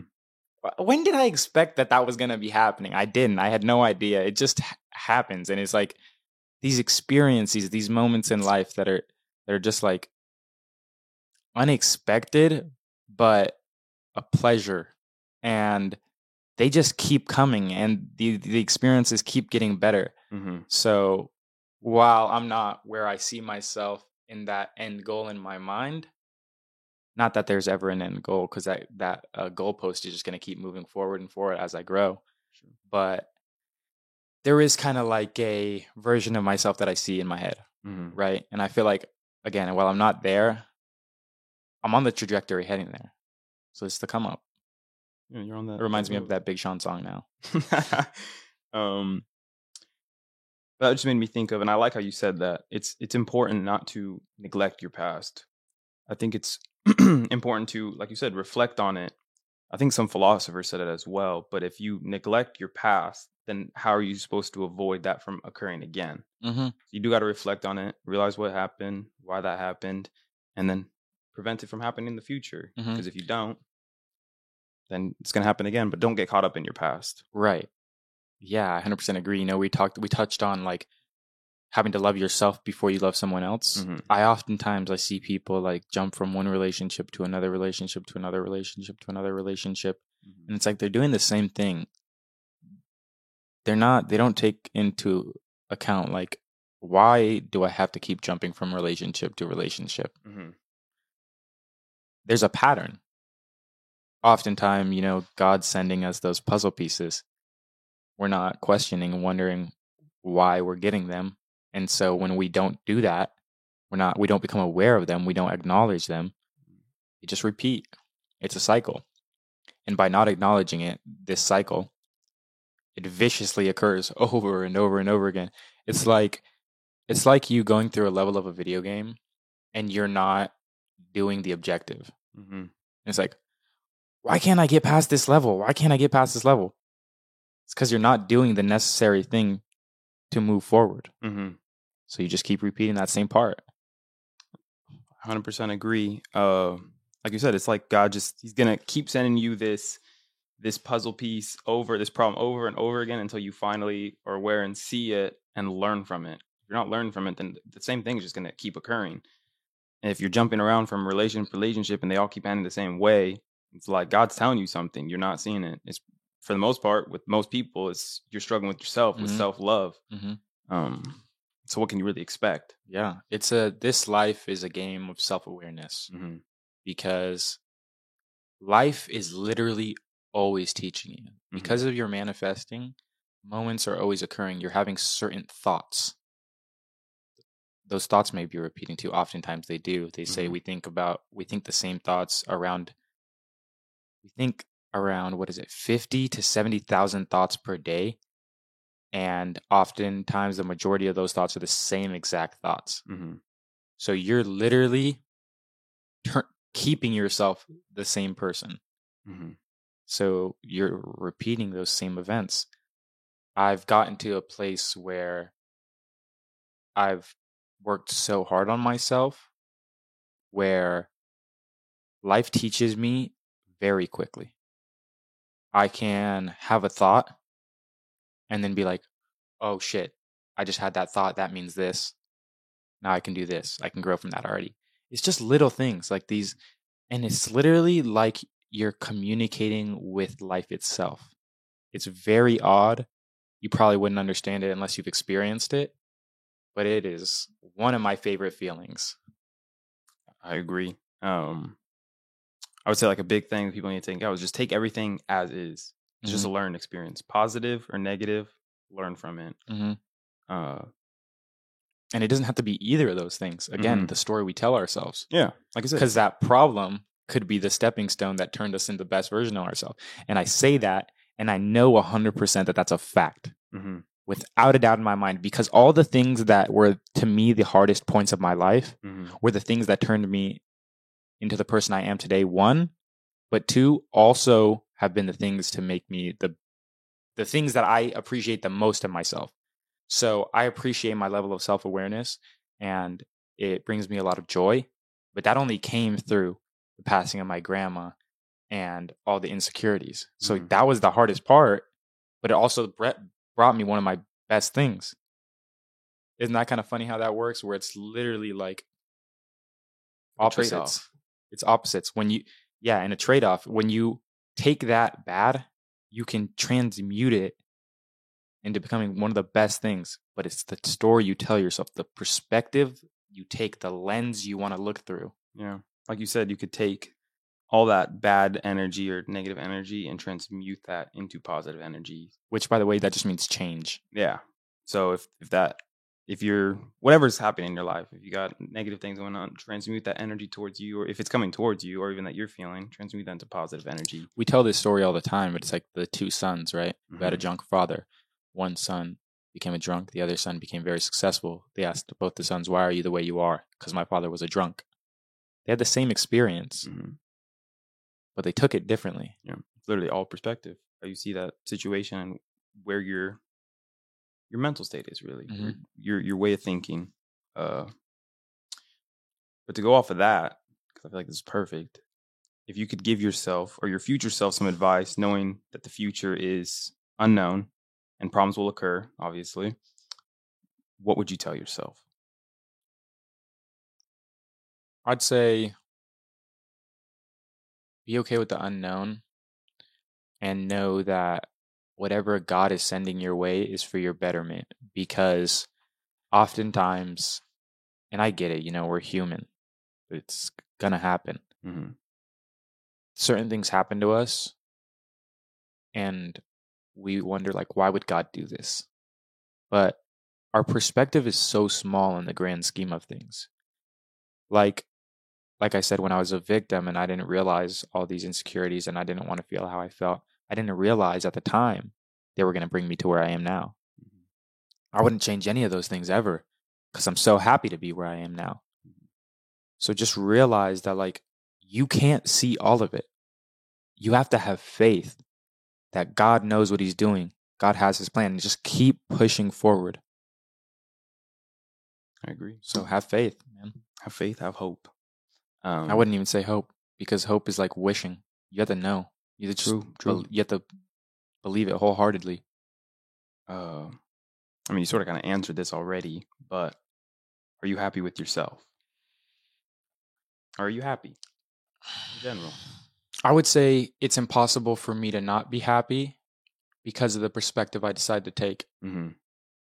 when did i expect that that was going to be happening? I didn't. I had no idea. It just ha- happens and it's like these experiences these moments in life that are that are just like unexpected but a pleasure and they just keep coming and the the experiences keep getting better Mm-hmm. so while i'm not where i see myself in that end goal in my mind not that there's ever an end goal because that that uh, goalpost is just going to keep moving forward and forward as i grow Sure. but there is kind of like a version of myself that i see in my head Mm-hmm. right and i feel like again while i'm not there i'm on the trajectory heading there so it's the come up Yeah, you're on that. it reminds me of that big sean song now um, that just made me think of, and I like how you said that. It's it's important not to neglect your past. I think it's important to, like you said, reflect on it. I think some philosophers said it as well. But if you neglect your past, then how are you supposed to avoid that from occurring again? mm-hmm. You do got to reflect on it, realize what happened, why that happened, and then prevent it from happening in the future. Because if you don't, then it's going to happen again. But don't get caught up in your past. Right. Yeah, I 100% agree. You know, we talked we touched on like having to love yourself before you love someone else. Mhm. I oftentimes I see people like jump from one relationship to another relationship to another relationship to another relationship and it's like they're doing the same thing. They're not they don't take into account like why do I have to keep jumping from relationship to relationship? Mhm. there's a pattern. Oftentimes, you know, God's sending us those puzzle pieces. We're not questioning and wondering why we're getting them. And so when we don't do that, we're not we don't become aware of them, we don't acknowledge them. You just repeat. It's a cycle. And by not acknowledging it, this cycle, it viciously occurs over and over and over again. It's like It's like you going through a level of a video game and you're not doing the objective. Mm-hmm. It's like, why can't I get past this level? Why can't I get past this level? It's because you're not doing the necessary thing to move forward. Mm-hmm. So you just keep repeating that same part. 100% agree. Uh, like you said, it's like God just, he's going to keep sending you this this puzzle piece over this problem over and over again until you finally are aware and see it and learn from it. If you're not learning from it, then the same thing is just going to keep occurring. And if you're jumping around from relationship to relationship and they all keep ending the same way, it's like God's telling you something. You're not seeing it. It's for the most part with most people, it's you're struggling with yourself, with Mhm. self love. Mm-hmm. Um, so what can you really expect? Yeah. It's a, this life is a game of self awareness Mm-hmm. because life is literally always teaching you. Because of your manifesting, moments are always occurring. You're having certain thoughts. Those thoughts may be repeating too. Oftentimes they do. They say Mhm. we think about, we think the same thoughts around, we think around, what is it, 50 to 70,000 thoughts per day. And oftentimes the majority of those thoughts are the same exact thoughts. Mm-hmm. So you're literally tur- keeping yourself the same person. Mm-hmm. So you're repeating those same events. I've gotten to a place where I've worked so hard on myself where life teaches me very quickly. I can have a thought and then be like, oh shit, I just had that thought. That means this. Now I can do this. I can grow from that already. It's just little things like these. And it's literally like you're communicating with life itself. It's very odd. You probably wouldn't understand it unless you've experienced it, but it is one of my favorite feelings. I agree. Um, I would say like a big thing people need to think out is just take everything as is. It's just a learned experience, positive or negative. Learn from it. hmm Uh, And it doesn't have to be either of those things. Again, Mhm. the story we tell ourselves. yeah, like I said, Because that problem could be the stepping stone that turned us into the best version of ourselves. And I say that, and I know 100% that that's a fact. hmm without a doubt in my mind because all the things that were to me the hardest points of my life were the things that turned me into the person I am today one but two also have been the things to make me the the things that I appreciate the most of myself so I appreciate my level of self-awareness and it brings me a lot of joy but that only came through the passing of my grandma and all the insecurities so Mhm. that was the hardest part but it also brought me one of my best things. Isn't that kind of funny how that works? Where it's literally like opposites. It's opposites. When you, yeah, in a trade off, when you take that bad, you can transmute it into becoming one of the best things. But it's the story you tell yourself, the perspective you take, the lens you want to look through. Yeah, like you said, you could take all that bad energy or negative energy and transmute that into positive energy. Which, by the way, that just means change. Yeah. So if if that if you're whatever's happening in your life, if you got negative things going on, transmute that energy towards you, or if it's coming towards you, or even that you're feeling, transmute that into positive energy. we tell this story all the time, but it's like the two sons, right? Who had a Mhm. drunk father. One son became a drunk, the other son became very successful. They asked both the sons, Why are you the way you are? Because my father was a drunk. They had the same experience, Mhm. but they took it differently. It's literally all perspective. How you see that situation and where your your mental state is really your, your your way of thinking. Uh, but to go off of that, because I feel like this is perfect. If you could give yourself or your future self some advice, knowing that the future is unknown and problems will occur, obviously, what would you tell yourself? I'd say be okay with the unknown and know that whatever God is sending your way is for your betterment because oftentimes, and I get it, you know, we're human, it's gonna happen. Mm-hmm. certain things happen to us and we wonder like why would god do this but our perspective is so small in the grand scheme of things like like i said when i was a victim and i didn't realize all these insecurities and i didn't want to feel how i felt i didn't realize at the time they were going to bring me to where i am now mm-hmm. i wouldn't change any of those things ever because I'm so happy to be where I am now. Mm-hmm. So just realize that like you can't see all of it. You have to have faith that God knows what he's doing. God has his plan and just keep pushing forward. I agree. So mm-hmm. have faith, man. Have faith, have hope. Um, I wouldn't um even say hope because hope is like wishing. You have to know. You to True, true. bel- You have to believe it wholeheartedly. Uh, I mean, you sort of kind of answered this already, but are you happy with yourself? Are you happy in general? I would say it's impossible for me to not be happy because of the perspective I decide to take. Mm-hmm.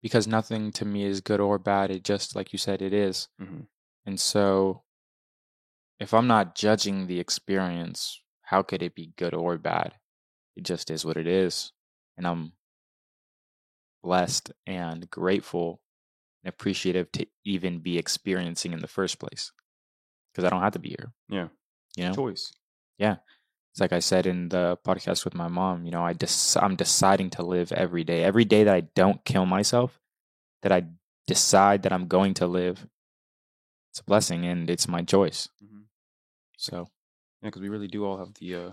Because nothing to me is good or bad. It just, like you said, it is. Mm-hmm. And so, if I'm not judging the experience, how could it be good or bad? It just is what it is. And I'm blessed and grateful and appreciative to even be experiencing in the first place. Because I don't have to be here. Yeah. You know? Choice. Yeah. It's like I said in the podcast with my mom, you know, I dec- I'm deciding to live every day. Every day that I don't kill myself, that I decide that I'm going to live, it's a blessing and it's my choice. Mm-hmm. So, Yeah, because we really do all have the. Uh,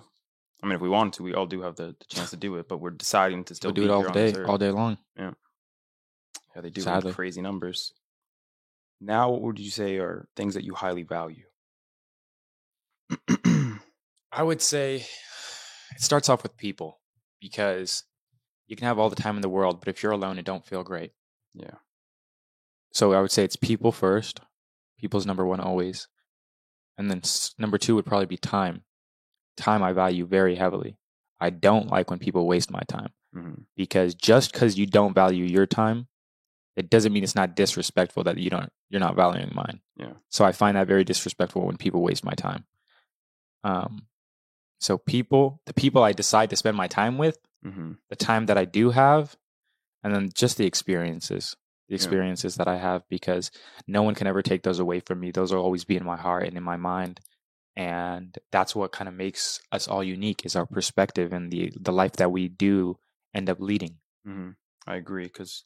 I mean, if we wanted to, we all do have the, the chance to do it, but we're deciding to still we'll do it all here on this day, all day long. Yeah, yeah, they do Sadly. crazy numbers. Now, what would you say are things that you highly value? I would say it starts off with people because you can have all the time in the world, but if you're alone, it don't feel great. yeah. So I would say it's people first. People's number one always. And then s- number two would probably be time. Time I value very heavily. I don't like when people waste my time Mm-hmm. because just because you don't value your time, it doesn't mean it's not disrespectful that you don't you're not valuing mine. Yeah. So I find that very disrespectful when people waste my time. Um, so people, the people I decide to spend my time with, Mm-hmm. the time that I do have, and then just the experiences, the Yeah. experiences that I have, because no one can ever take those away from me. Those will always be in my heart and in my mind, and that's what kind of makes us all unique is our perspective and the the life that we do end up leading. Mm-hmm. I agree because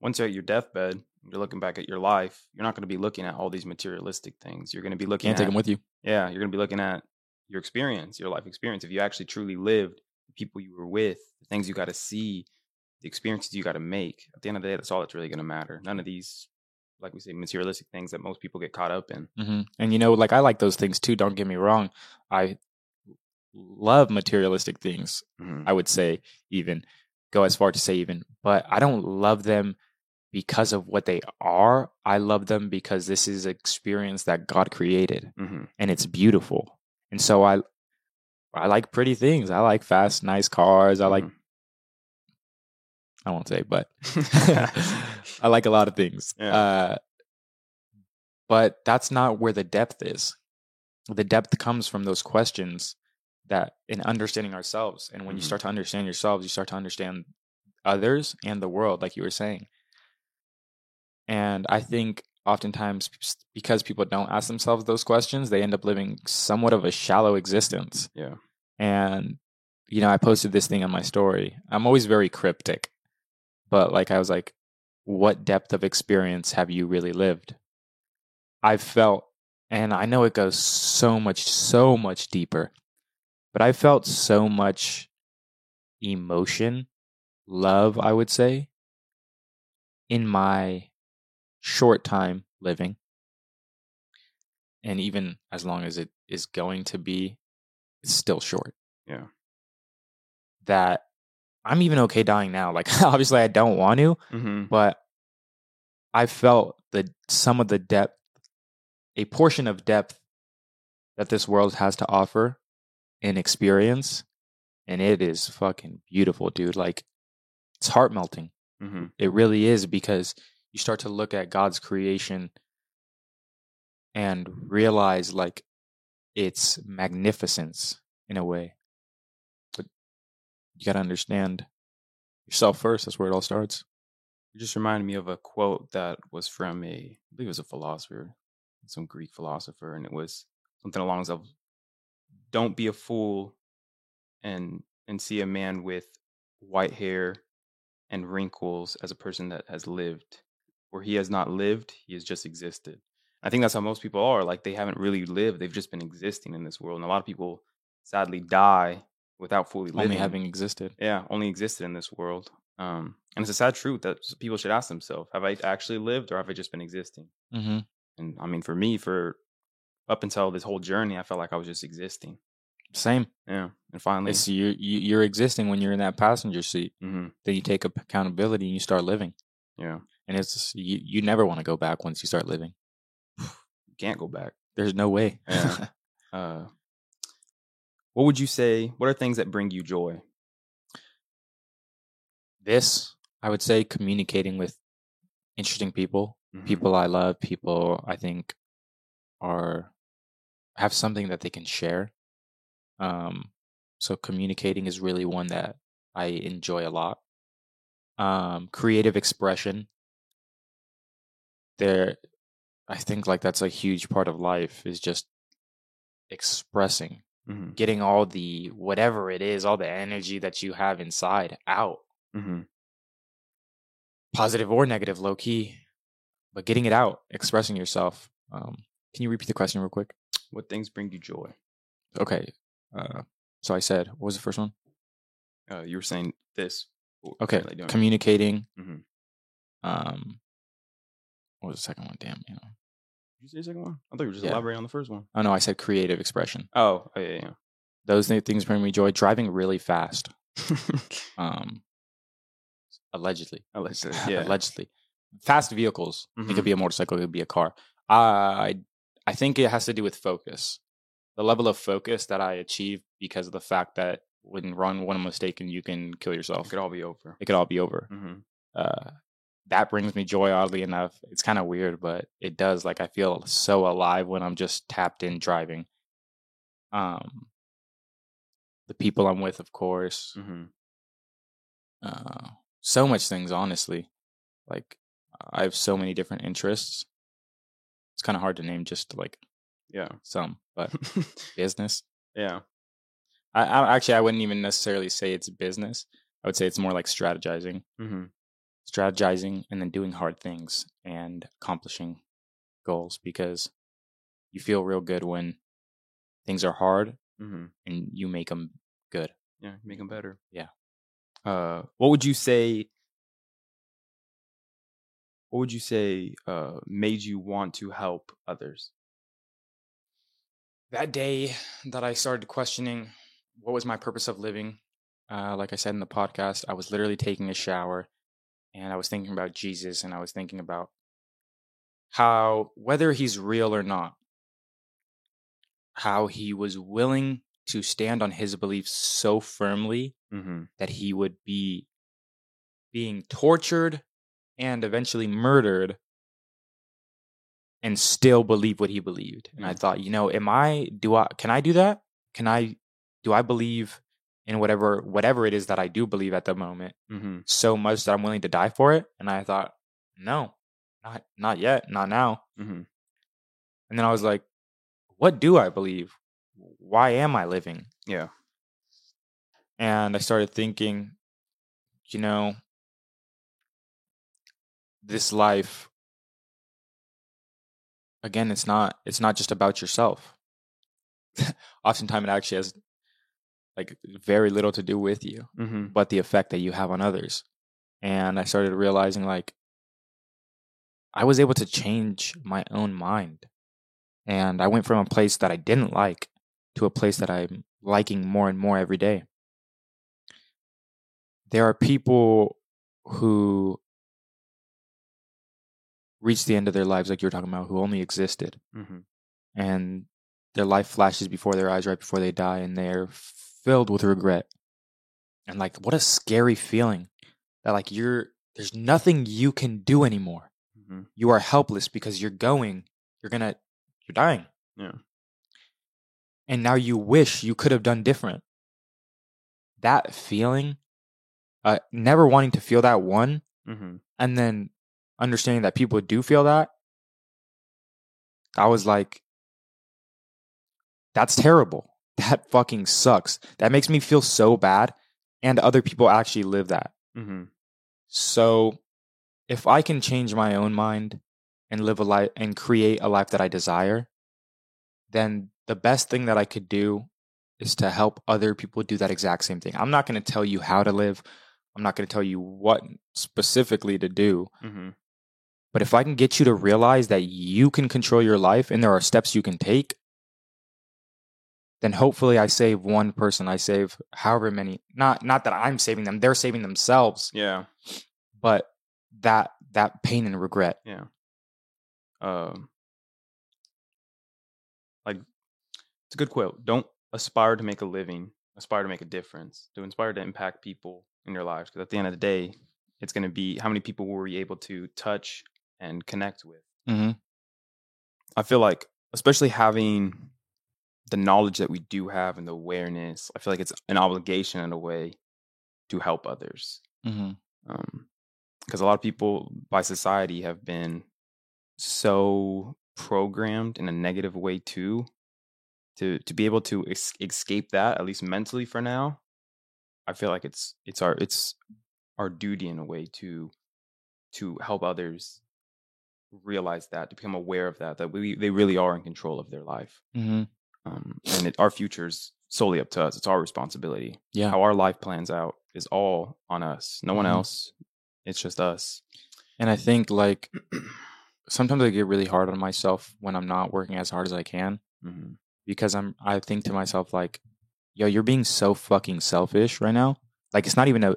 once you're at your deathbed, you're looking back at your life. You're not going to be looking at all these materialistic things. You're going to be looking Can't at take them with you. yeah. You're going to be looking at your experience, your life experience. If you actually truly lived, the people you were with, the things you got to see, the experiences you got to make. At the end of the day, that's all that's really going to matter. None of these, like we say, materialistic things that most people get caught up in. hmm And you know, like I like those things too. Don't get me wrong. I love materialistic things. Mhm. I would say even go as far to say even, but I don't love them because of what they are. I love them because this is an experience that God created Mhm. and it's beautiful. And so I I like pretty things. I like fast, nice cars. I like Mhm. I won't say, but I like a lot of things. Yeah. Uh, but that's not where the depth is. The depth comes from those questions that in understanding ourselves. And when you Mhm. start to understand yourselves, you start to understand others and the world, like you were saying. And I think oftentimes because people don't ask themselves those questions, they end up living somewhat of a shallow existence. Yeah. And, you know, I posted this thing on my story. I'm always very cryptic, but like I was like, what depth of experience have you really lived? I've felt, and I know it goes so much, so much deeper, but I felt so much emotion, love, I would say, in my short time living. And even as long as it is going to be, it's still short. Yeah. That I'm even okay dying now. Like, obviously, I don't want to, Mhm. but I felt the some of the depth, a portion of depth that this world has to offer in experience, and it is fucking beautiful, dude. Like it's heart melting. Mhm. It really is because you start to look at God's creation and realize like its magnificence in a way. You got to understand yourself first. That's where it all starts. It just reminded me of a quote that was from a, I believe it was a philosopher, some Greek philosopher, and it was something along the lines of, "Don't be a fool, and and see a man with white hair and wrinkles as a person that has lived where he has not lived, he has just existed. I think that's how most people are. Like they haven't really lived; they've just been existing in this world. And a lot of people sadly die without fully living. Only having existed. yeah, only existed in this world. Um, and it's a sad truth that people should ask themselves: Have I actually lived, or have I just been existing? Mm-hmm. And I mean, for me, for up until this whole journey, I felt like I was just existing. Same. Yeah, and finally, It's you, you. You're existing when you're in that passenger seat. mhm, Then you take accountability and you start living. yeah, And it's you. You never want to go back once you start living. you can't go back. There's no way. Yeah. Uh, what would you say? What are things that bring you joy? this, I would say, communicating with interesting people, Mhm. people I love, people I think are have something that they can share. Um, so communicating is really one that I enjoy a lot. Um, creative expression. There, I think like that's a huge part of life is just expressing, Mhm, getting all the whatever it is, all the energy that you have inside out mhm. positive or negative, low key, but getting it out, expressing yourself. Um, can you repeat the question real quick? What things bring you joy? Okay. Uh, so I said, what was the first one? Uh, you were saying this. Okay, communicating. Mhm. Um, what was the second one? Damn, you know. You say the second one? I thought you were just Yeah. elaborating on the first one. Oh no, I said creative expression. Oh, oh yeah, yeah. Those thi- things bring me joy. Driving really fast. yeah. Um, allegedly, that. Yeah. allegedly, fast vehicles. It could be a motorcycle. It could be a car. I I think it has to do with focus. The level of focus that I achieve because of the fact that when run one mistake and you can kill yourself. It could all be over. It could all be over. hmm Uh, that brings me joy. Oddly enough, it's kind of weird, but it does. Like I feel so alive when I'm just tapped in driving. Um, the people I'm with, of course. hmm Uh, so much things, honestly. Like I have so many different interests. It's kind of hard to name just like Yeah. some, but business. yeah. I, I actually I wouldn't even necessarily say it's business. I would say it's more like strategizing, hmm strategizing, and then doing hard things and accomplishing goals because you feel real good when things are hard hmm and you make them good. Yeah. Make them better. Yeah. Uh, what would you say? What would you say uh, made you want to help others? that day that I started questioning what was my purpose of living, uh, like I said in the podcast, I was literally taking a shower and I was thinking about Jesus and I was thinking about how, whether he's real or not, how he was willing to stand on his beliefs so firmly hmm that he would be being tortured and eventually murdered and still believe what he believed. And I Mm. thought, you know, am I do I can I do that? Can I do I believe in whatever whatever it is that I do believe at the moment hmm so much that I'm willing to die for it? And I thought, no, not not yet, not now. hmm And then I was like, what do I believe? Why am I living? Yeah. and I started thinking, you know, this life again, it's not it's not just about yourself. Oftentimes, it actually has like very little to do with you, hmm but the effect that you have on others. And I started realizing like I was able to change my own mind. And I went from a place that I didn't like to a place that I'm liking more and more every day. There are people who reach the end of their lives, like you were talking about, who only existed. hmm And their life flashes before their eyes right before they die, and they're filled with regret. And like, what a scary feeling that, like, you're there's nothing you can do anymore. hmm You are helpless because you're going, you're gonna, you're dying. Yeah. And now you wish you could have done different. That feeling, uh, never wanting to feel that one, hmm and then understanding that people do feel that, I was like, that's terrible. That fucking sucks. That makes me feel so bad. And other people actually live that. hmm So if I can change my own mind and live a life and create a life that I desire, then the best thing that I could do is to help other people do that exact same thing. I'm not going to tell you how to live. I'm not going to tell you what specifically to do. Mm-hmm. But if I can get you to realize that you can control your life and there are steps you can take, then hopefully I save one person. I save however many. Not not that I'm saving them; they're saving themselves. Yeah. But that that pain and regret. Yeah. Um. Like, it's a good quote. Don't aspire to make a living. Aspire to make a difference. To inspire to impact people in your lives. Because at the end of the day, it's going to be how many people were we able to touch and connect with. Mm-hmm. I feel like, especially having the knowledge that we do have and the awareness, I feel like it's an obligation in a way to help others. Mm-hmm. Um, because a lot of people by society have been so programmed in a negative way too. To to be able to es- escape that, at least mentally for now, I feel like it's it's our it's our duty in a way to to help others realize that, to become aware of that, that we they really are in control of their life, Mm-hmm. Um, and it, our future is solely up to us. It's our responsibility. Yeah. How our life plans out is all on us. No one Mhm. else. It's just us. And I think like sometimes I get really hard on myself when I'm not working as hard as I can hmm because I'm I think to myself like, yo, you're being so fucking selfish right now. Like it's not even a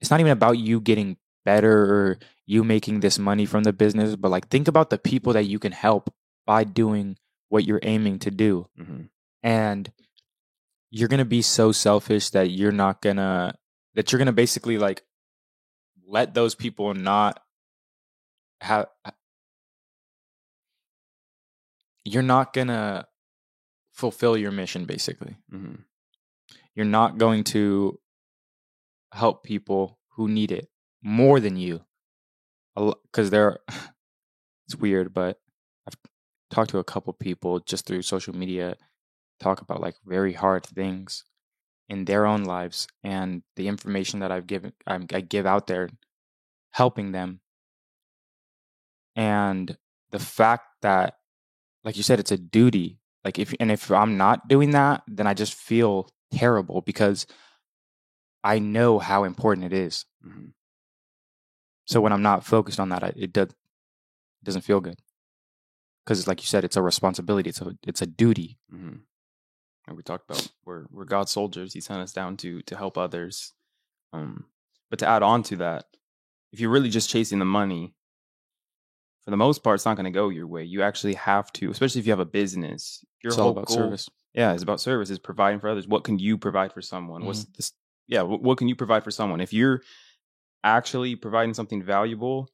it's not even about you getting better or you making this money from the business, but like think about the people that you can help by doing what you're aiming to do. hmm And you're gonna be so selfish that you're not gonna that you're gonna basically like let those people not have you're not gonna fulfill your mission basically. Hmm you're not going to help people who need it more than you. Because they're it's weird but talked to a couple people just through social media talk about like very hard things in their own lives and the information that i've given I'm, i give out there helping them. And the fact that like you said it's a duty like if and if i'm not doing that then i just feel terrible because i know how important it is. Hmm so when i'm not focused on that I, it does it doesn't feel good because like you said it's a responsibility it's a it's a duty hmm And we talked about we're we're God's soldiers. He sent us down to to help others. Um, but to add on to that, if you're really just chasing the money, for the most part, it's not going to go your way. You actually have to, especially if you have a business. Your it's all whole about goal- service Yeah, it's about service. It's providing for others. What can you provide for someone? What's this? Yeah, what, what can you provide for someone? If you're actually providing something valuable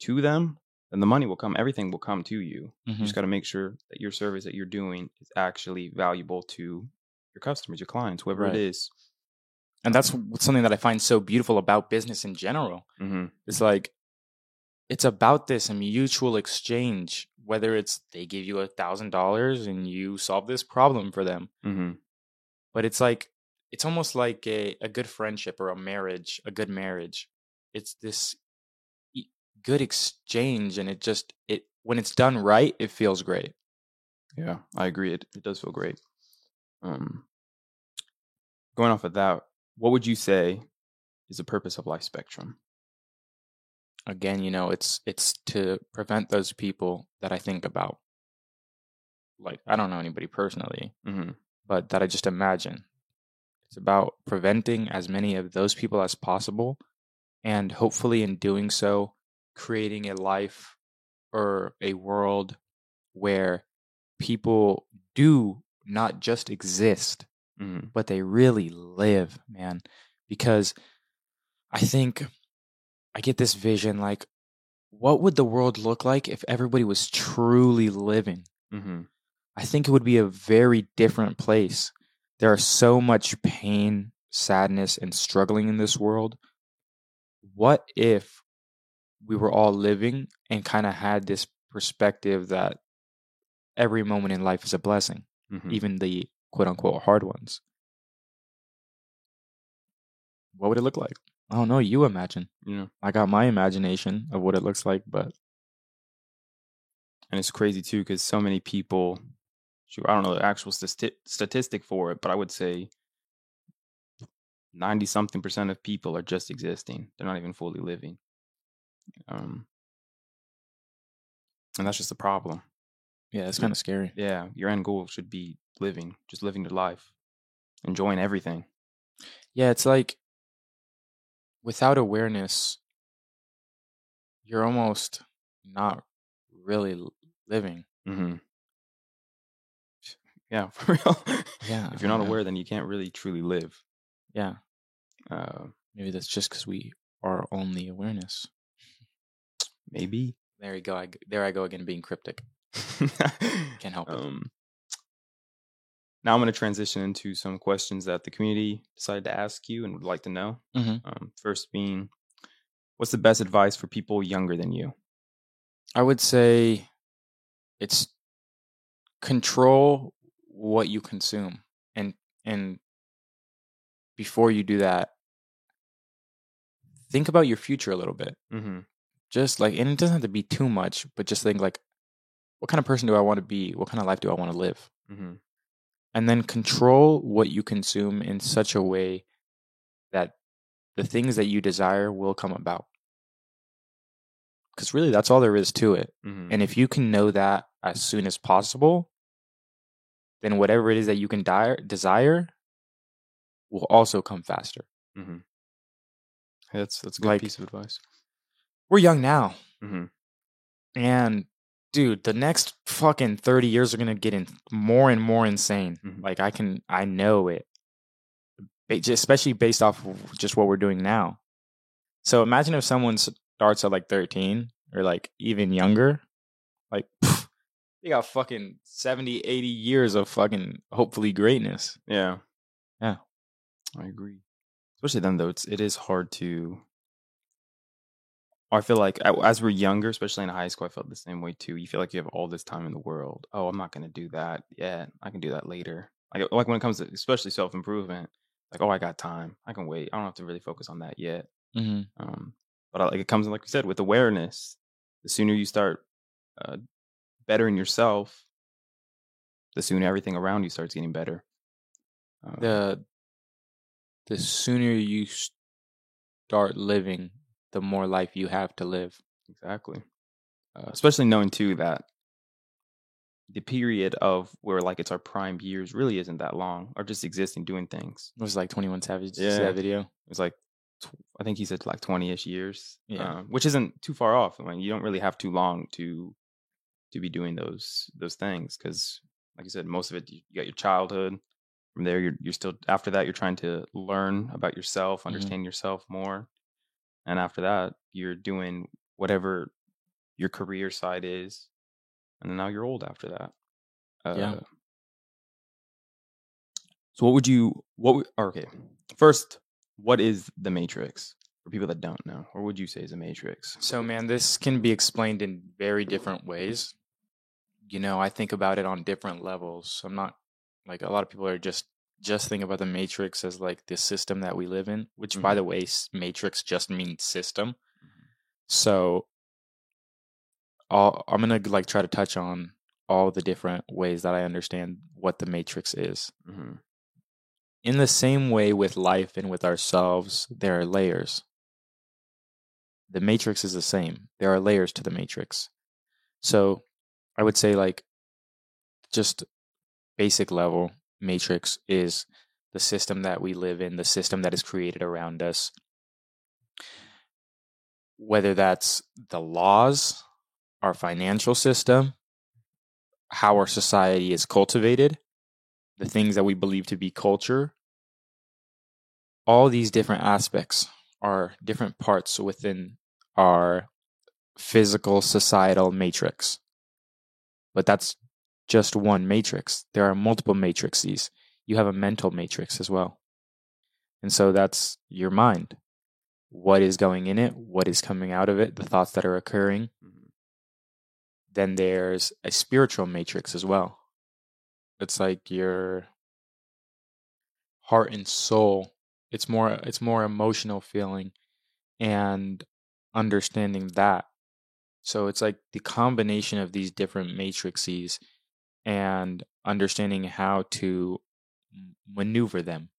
to them, then the money will come. Everything will come to you. You Mhm. just got to make sure that your service that you're doing is actually valuable to your customers, your clients, whoever Right. it is. and that's something that i find so beautiful about business in general Mm-hmm. It's like it's about this mutual exchange. Whether it's they give you a thousand dollars and you solve this problem for them, Mm-hmm. but it's like it's almost like a, a good friendship or a marriage, a good marriage. It's this good exchange, and it just it when it's done right, it feels great. Yeah, I agree. It it does feel great. Um, going off of that, what would you say is the purpose of Lyfe Spectrum? Again, you know, it's it's to prevent those people that I think about. Like I don't know anybody personally, Mm-hmm. but that I just imagine. It's about preventing as many of those people as possible, and hopefully, in doing so, creating a life or a world where people do not just exist, Mm-hmm. but they really live, man. Because I think I get this vision like, what would the world look like if everybody was truly living? Mm-hmm. I think it would be a very different place. There are so much pain, sadness, and struggling in this world. What if we were all living and kind of had this perspective that every moment in life is a blessing, Mm-hmm. even the quote unquote hard ones? What would it look like? I don't know. You imagine. Know, I got my imagination of what it looks like, but and it's crazy too because so many people, I don't know the actual stati- statistic for it, but I would say ninety something percent of people are just existing. They're not even fully living. Um, and that's just the problem. yeah, it's kind of scary. Yeah, your end goal should be living, just living your life, enjoying everything. Yeah, it's like without awareness, you're almost not really living. hmm Yeah, for real. Yeah, if you're not yeah. aware, then you can't really truly live. Yeah, Uh, maybe that's just because we are only awareness. Maybe. There you go. I, there I go again, being cryptic. Can't help it. Um, now I'm going to transition into some questions that the community decided to ask you and would like to know. Mhm. Um, first being, what's the best advice for people younger than you? I would say it's control what you consume, and and before you do that, think about your future a little bit. Mm-hmm. Just like and it doesn't have to be too much but just think like what kind of person do i want to be what kind of life do i want to live Mm-hmm. and then control what you consume in such a way that the things that you desire will come about because really that's all there is to it Mm-hmm. and if you can know that as soon as possible then whatever it is that you can dire, desire will also come faster mm-hmm. That's that's a good Like- piece of advice. We're young now Mm-hmm. And dude, the next fucking 30 years are going to get in more and more insane. Mhm. Like I can I know it. Especially based off of just what we're doing now. So imagine if someone starts at like 13 or like even younger. Like pff, they got fucking 70, 80 years of fucking hopefully greatness. Yeah. Yeah. I agree. Especially then though, it's it is hard to I feel like as we're younger, especially in high school, I felt the same way too. You feel like you have all this time in the world. Oh, I'm not gonna do that yet. I can do that later. Like like when it comes to especially self improvement, like oh, I got time. I can wait. I don't have to really focus on that yet. Mm-hmm. Um, but I, like it comes like we said with awareness. The sooner you start uh, bettering yourself, the sooner everything around you starts getting better. Um, The the sooner you start living, the more life you have to live. Exactly. Uh, especially knowing too that the period of where like it's our prime years really isn't that long, or just existing doing things. It was like 21 Savage. Did you see Yeah. that video? It's like tw- I think he said like twenty ish years. Yeah. um, which isn't too far off. I mean, you don't really have too long to to be doing those those things because, like you said, most of it you you got your childhood. From there, you're you're still after that you're trying to learn about yourself, understand yourself more, and after that you're doing whatever your career side is, and then now you're old after that. Uh, Yeah. So what would you what would, okay first what is the Matrix for people that don't know? Or would you say is a Matrix? So, man, this can be explained in very different ways. You know, I think about it on different levels. I'm not like a lot of people are just just think about the matrix as like the system that we live in, which by Mhm. the way, matrix just means system. So, all, I'm gonna like try to touch on all the different ways that I understand what the matrix is. hmm in the same way with life and with ourselves, there are layers. The matrix is the same. There are layers to the matrix. So I would say, like, just basic level matrix is the system that we live in, the system that is created around us. Whether that's the laws, our financial system, how our society is cultivated, the things that we believe to be culture, all these different aspects are different parts within our physical societal matrix. But that's just one matrix. There are multiple matrices. You have a mental matrix as well. And so that's your mind. What is going in it? What is coming out of it? The thoughts that are occurring. Mhm. Then there's a spiritual matrix as well. It's like your heart and soul it's more it's more emotional feeling and understanding that. So it's like the combination of these different matrices and understanding how to maneuver them.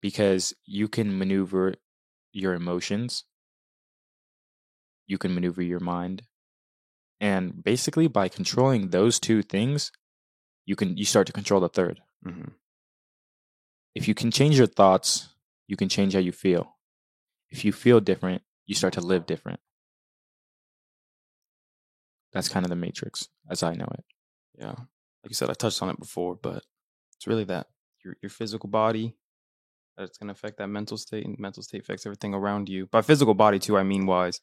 Because you can maneuver your emotions, you can maneuver your mind. And basically by controlling those two things, you can you start to control the 3rd hmm If you can change your thoughts, you can change how you feel. If you feel different, you start to live different. That's kind of the matrix as I know it. Yeah. Like you said, I touched on it before, but it's really that your your physical body that's gonna affect that mental state, and mental state affects everything around you. By physical body too, I mean wise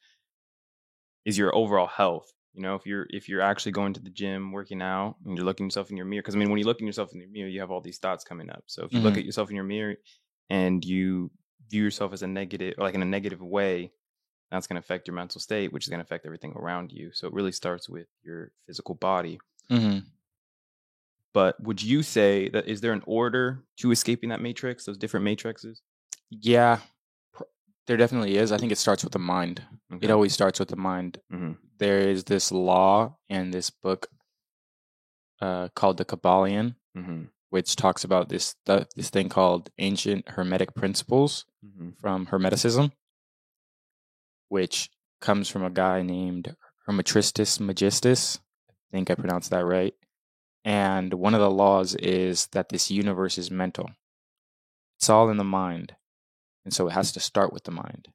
is your overall health. You know, if you're if you're actually going to the gym, working out, and you're looking yourself in your mirror, because I mean, when you look in yourself in your mirror, you have all these thoughts coming up. So if you look Mhm. at yourself in your mirror and you view yourself as a negative, like in a negative way, that's going to affect your mental state, which is going to affect everything around you. So it really starts with your physical body. Mm-hmm. But would you say that is there an order to escaping that matrix, those different matrices? Yeah, pr- there definitely is. I think it starts with the mind. Okay. It always starts with the mind. Mhm. There is this law in this book uh, called the Kybalion, Mhm. which talks about this th- this thing called ancient hermetic principles Mhm. from Hermeticism, which comes from a guy named Hermetristus Magistus. I think I pronounced that right. And one of the laws is that this universe is mental. It's all in the mind. And so it has to start with the mind.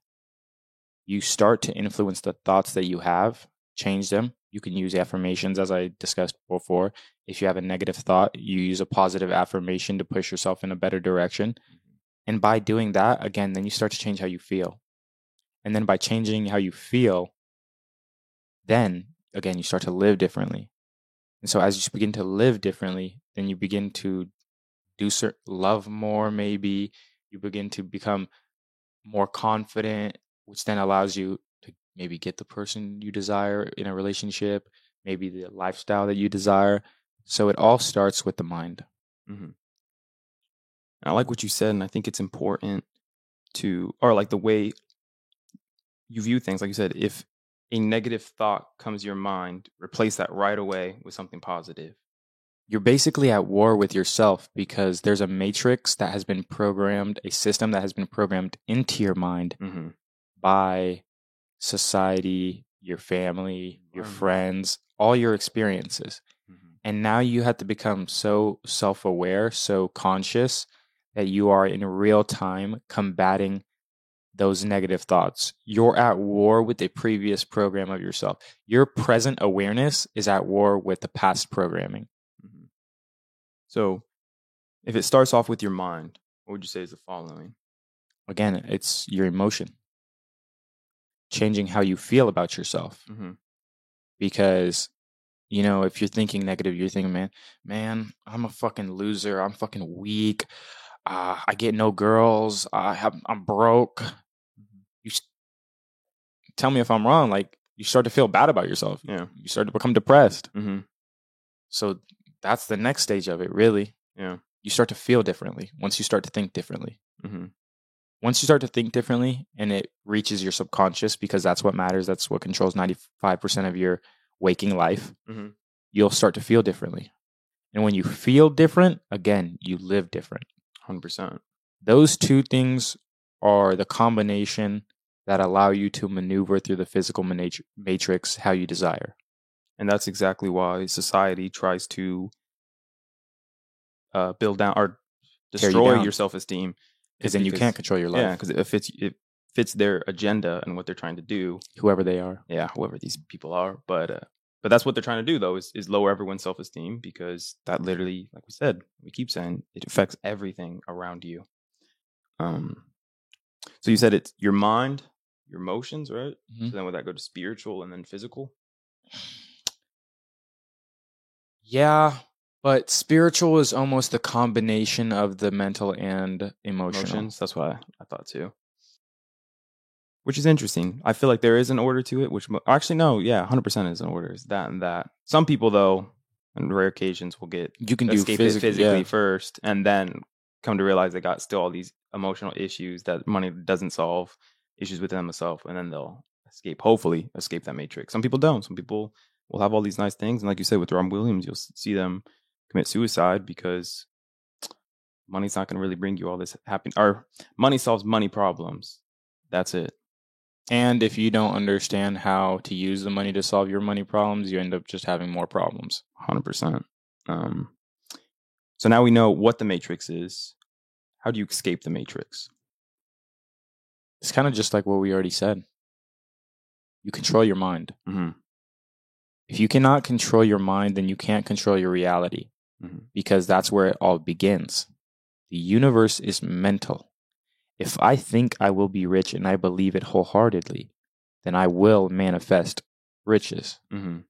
You start to influence the thoughts that you have, change them. You can use affirmations, as I discussed before. If you have a negative thought, you use a positive affirmation to push yourself in a better direction. Mm-hmm. And by doing that, again, then you start to change how you feel. And then by changing how you feel, then again, you start to live differently. And so as you begin to live differently, then you begin to do certain love more, maybe you begin to become more confident, which then allows you to maybe get the person you desire in a relationship, maybe the lifestyle that you desire. So it all starts with the mind. Mhm. I like what you said, and I think it's important to, or like the way you view things. Like you said, if a negative thought comes to your mind, replace that right away with something positive. You're basically at war with yourself because there's a matrix that has been programmed, a system that has been programmed into your mind Mm-hmm. by society, your family, your Environment. friends, all your experiences. Mm-hmm. And now you have to become so self aware, so conscious that you are in real time combating those negative thoughts. You're at war with the previous program of yourself. Your present awareness is at war with the past programming. Mm-hmm. So, if it starts off with your mind, what would you say is the following? Again, it's your emotion, changing how you feel about yourself. Mm-hmm. because you know if you're thinking negative you're thinking man man i'm a fucking loser i'm fucking weak uh, i get no girls i have i'm broke tell me if i'm wrong like you start to feel bad about yourself Yeah. you start to become depressed Mm-hmm. so that's the next stage of it really Yeah. you start to feel differently once you start to think differently Mm-hmm. once you start to think differently and it reaches your subconscious because that's what matters that's what controls 95% of your waking life Mhm. you'll start to feel differently and when you feel different again you live different Hundred percent. those two things are the combination that allow you to maneuver through the physical matrix how you desire And that's exactly why society tries to uh, build down or destroy down. your self esteem. because then you can't control your life Yeah, because it fits it fits their agenda and what they're trying to do. whoever they are Yeah, whoever these people are, but uh, but that's what they're trying to do though is is lower everyone's self esteem because that literally, like we said, we keep saying it affects everything around you. Um, so you said it's your mind, your emotions, right? Mhm. So then would that go to spiritual and then physical? yeah but spiritual is almost the combination of the mental and emotional Emotions. That's why I, thought too. Which is interesting. I feel like there is an order to it. Which actually no, yeah, hundred percent is an order. It's that and that. Some people though, on rare occasions, will get you can do escape physic- it physically yeah. first and then come to realize they got still all these emotional issues that money doesn't solve, issues within themselves, and then they'll escape. Hopefully, escape that matrix. Some people don't. Some people will have all these nice things, and like you said with Robin Williams, you'll see them commit suicide because money's not going to really bring you all this happiness. Or money solves money problems. That's it. And if you don't understand how to use the money to solve your money problems, you end up just having more problems. Hundred percent. Um, so now we know what the matrix is. How do you escape the matrix? It's kind of just like what we already said. You control your mind. Mm-hmm. If you cannot control your mind, then you can't control your reality Mhm. because that's where it all begins. The universe is mental. If I think I will be rich and I believe it wholeheartedly, then I will manifest riches. Mm-hmm.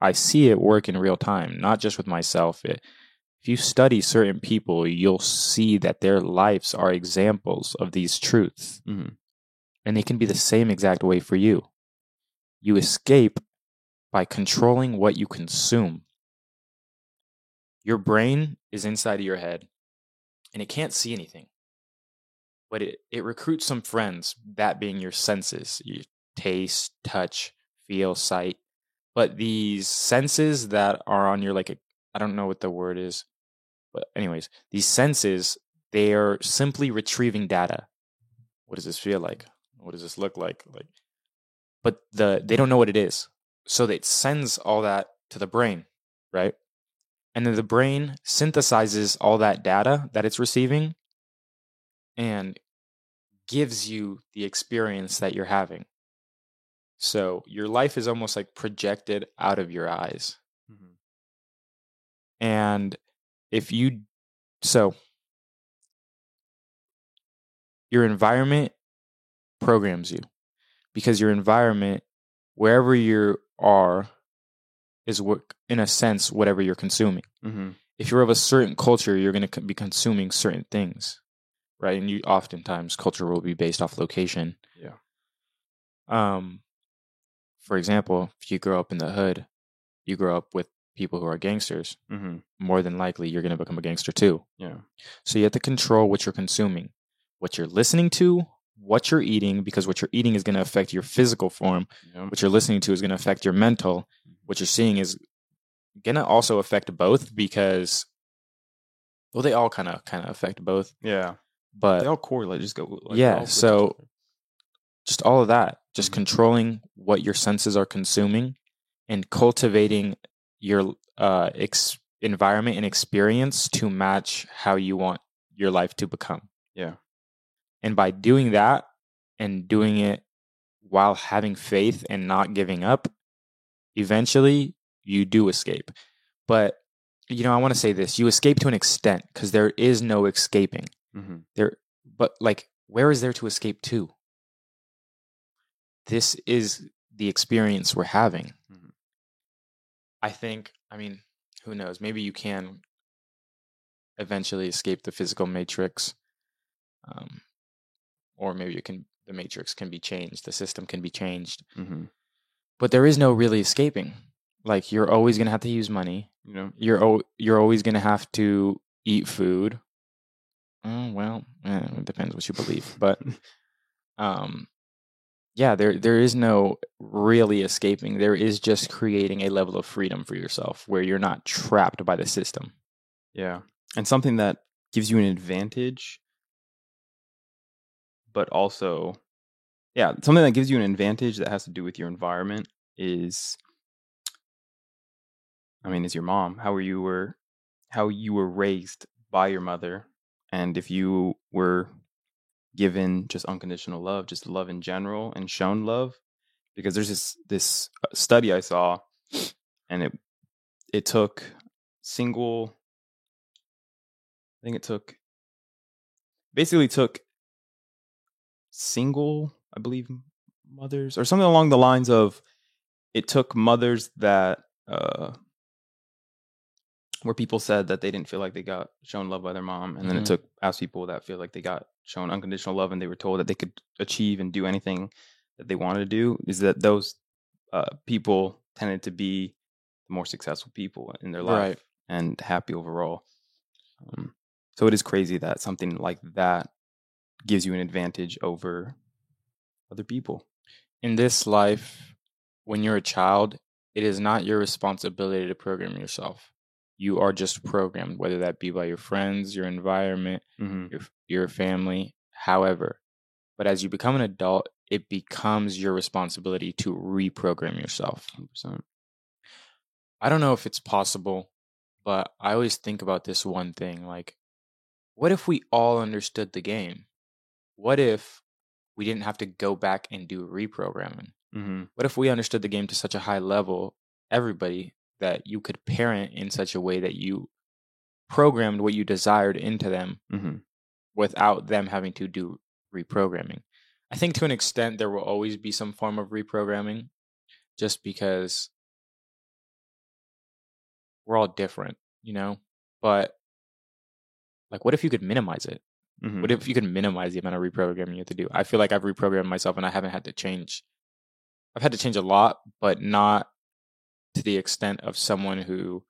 I see it work in real time, not just with myself. It, if you study certain people, you'll see that their lives are examples of these truths. Mhm. And they can be the same exact way for you. You escape by controlling what you consume. Your brain is inside of your head and it can't see anything. But it, it recruits some friends, that being your senses, your taste, touch, feel, sight. But these senses that are on your like a, I don't know what the word is. But anyways, these senses, they are simply retrieving data. What does this feel like? What does this look like? Like but the they don't know what it is. So it sends all that to the brain, right? And then the brain synthesizes all that data that it's receiving and gives you the experience that you're having. So your life is almost like projected out of your eyes. And if you, so your environment programs you because your environment, wherever you are, is what, in a sense, whatever you're consuming. Mm-hmm. If you're of a certain culture, you're going to be consuming certain things, right? And you oftentimes culture will be based off location. Yeah. Um, for example, if you grow up in the hood, you grow up with people who are gangsters. Mm-hmm. More than likely, you're going to become a gangster too. Yeah. So you have to control what you're consuming, what you're listening to, what you're eating, because what you're eating is going to affect your physical form. Yeah. What you're listening to is going to affect your mental. What you're seeing is going to also affect both because, well, they all kind of kind of affect both. Yeah. But They all correlate. Just go. Like, Yeah, they're all with each so- just all of that, just Mhm. controlling what your senses are consuming and cultivating your uh, ex- environment and experience to match how you want your life to become. Yeah. And by doing that and doing it while having faith and not giving up, eventually you do escape. But, you know, I want to say this you escape to an extent because there is no escaping. Mhm. There, but like, where is there to escape to? This is the experience we're having. Mhm. I think, I mean, who knows? Maybe you can eventually escape the physical matrix. Um, or maybe you can, the matrix can be changed, the system can be changed. Mhm. But there is no really escaping. Like, you're always going to have to use money. You know. You're, al- you're always going to have to eat food. Oh, well, eh, it depends what you believe. But um yeah there there is no really escaping there is just creating a level of freedom for yourself where you're not trapped by the system Yeah. And something that gives you an advantage, but also, yeah, something that gives you an advantage that has to do with your environment is, I mean, is your mom, how you were, how you were raised by your mother. And if you were given just unconditional love, just love in general and shown love, because there's this, this uh, study I saw and it, it took single I think it took basically took single, I believe, mothers or something along the lines of it took mothers that uh where people said that they didn't feel like they got shown love by their mom and then Mhm. it took asked people that feel like they got shown unconditional love and they were told that they could achieve and do anything that they wanted to do is that those uh people tended to be the more successful people in their life Right. and happy overall um, So it is crazy that something like that gives you an advantage over other people. In this life, when you're a child, it is not your responsibility to program yourself. You are just programmed, whether that be by your friends, your environment, Mm-hmm. your your family, however. But as you become an adult, it becomes your responsibility to reprogram yourself. 100%. I don't know if it's possible, but I always think about this one thing like, what if we all understood the game? What if we didn't have to go back and do reprogramming? Mm-hmm. What if we understood the game to such a high level, everybody, that you could parent in such a way that you programmed what you desired into them Mm-hmm. without them having to do reprogramming? I think to an extent there will always be some form of reprogramming just because we're all different, you know? But like what if you could minimize it? Mm-hmm. What if you could minimize the amount of reprogramming you have to do? I feel like I've reprogrammed myself and I haven't had to change. I've had to change a lot, but not to the extent of someone who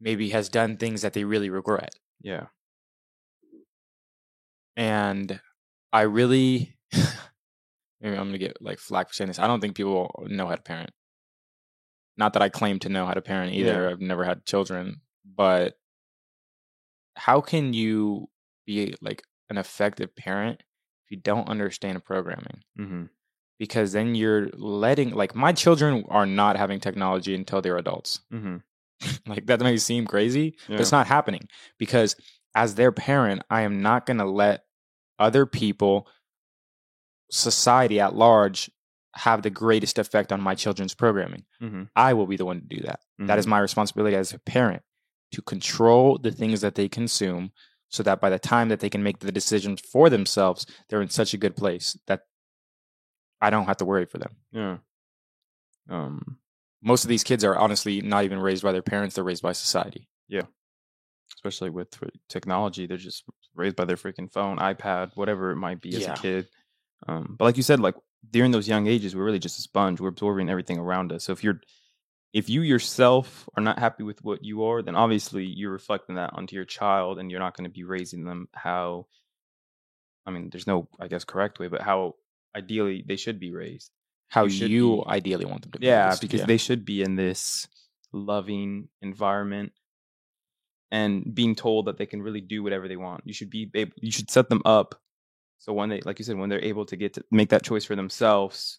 maybe has done things that they really regret. yeah. And I really, maybe I'm gonna get like flack for saying this. I don't think people know how to parent. Not that I claim to know how to parent either. Yeah. I've never had children, but how can you be like an effective parent if you don't understand programming? Mm-hmm. Because then you're letting like my children are not having technology until they're adults. Mm-hmm. like that may seem crazy, but it's not happening because as their parent, I am not going to let other people, society at large, have the greatest effect on my children's programming. Mm-hmm. I will be the one to do that. That is my responsibility as a parent to control the things that they consume so that by the time that they can make the decisions for themselves, they're in such a good place that I don't have to worry for them. Yeah. Um. Most of these kids are honestly not even raised by their parents, they're raised by society. Yeah. Especially with technology, they're just raised by their freaking phone, iPad, whatever it might be as Yeah. a kid. Um. But like you said, like during those young ages, we're really just a sponge. We're absorbing everything around us. So if you're if you yourself are not happy with what you are, then obviously you're reflecting that onto your child, and you're not going to be raising them how. I mean, there's no, I guess, correct way, but how ideally they should be raised. How You ideally want them to be. Yeah, raised. because Yeah. they should be in this loving environment and being told that they can really do whatever they want. You should be able, you should set them up so when they like you said when they're able to get to make that choice for themselves,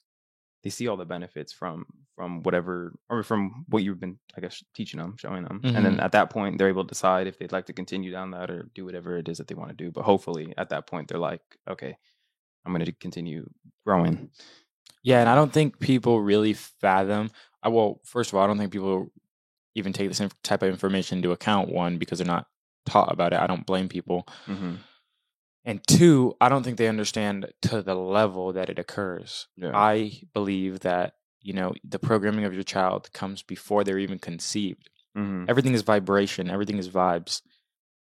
they see all the benefits from from whatever or from what you've been I guess teaching them, showing them. And then Mhm. at that point they're able to decide if they'd like to continue down that or do whatever it is that they want to do. But hopefully at that point they're like, okay, I'm going to continue growing. Yeah, and I don't think people really fathom. I well, first of all, I don't think people even take this type of information into account. One, because they're not taught about it. I don't blame people. Mm-hmm. And two, I don't think they understand to the level that it occurs. Yeah. I believe that you know the programming of your child comes before they're even conceived. mm-hmm. Everything is vibration. Everything is vibes.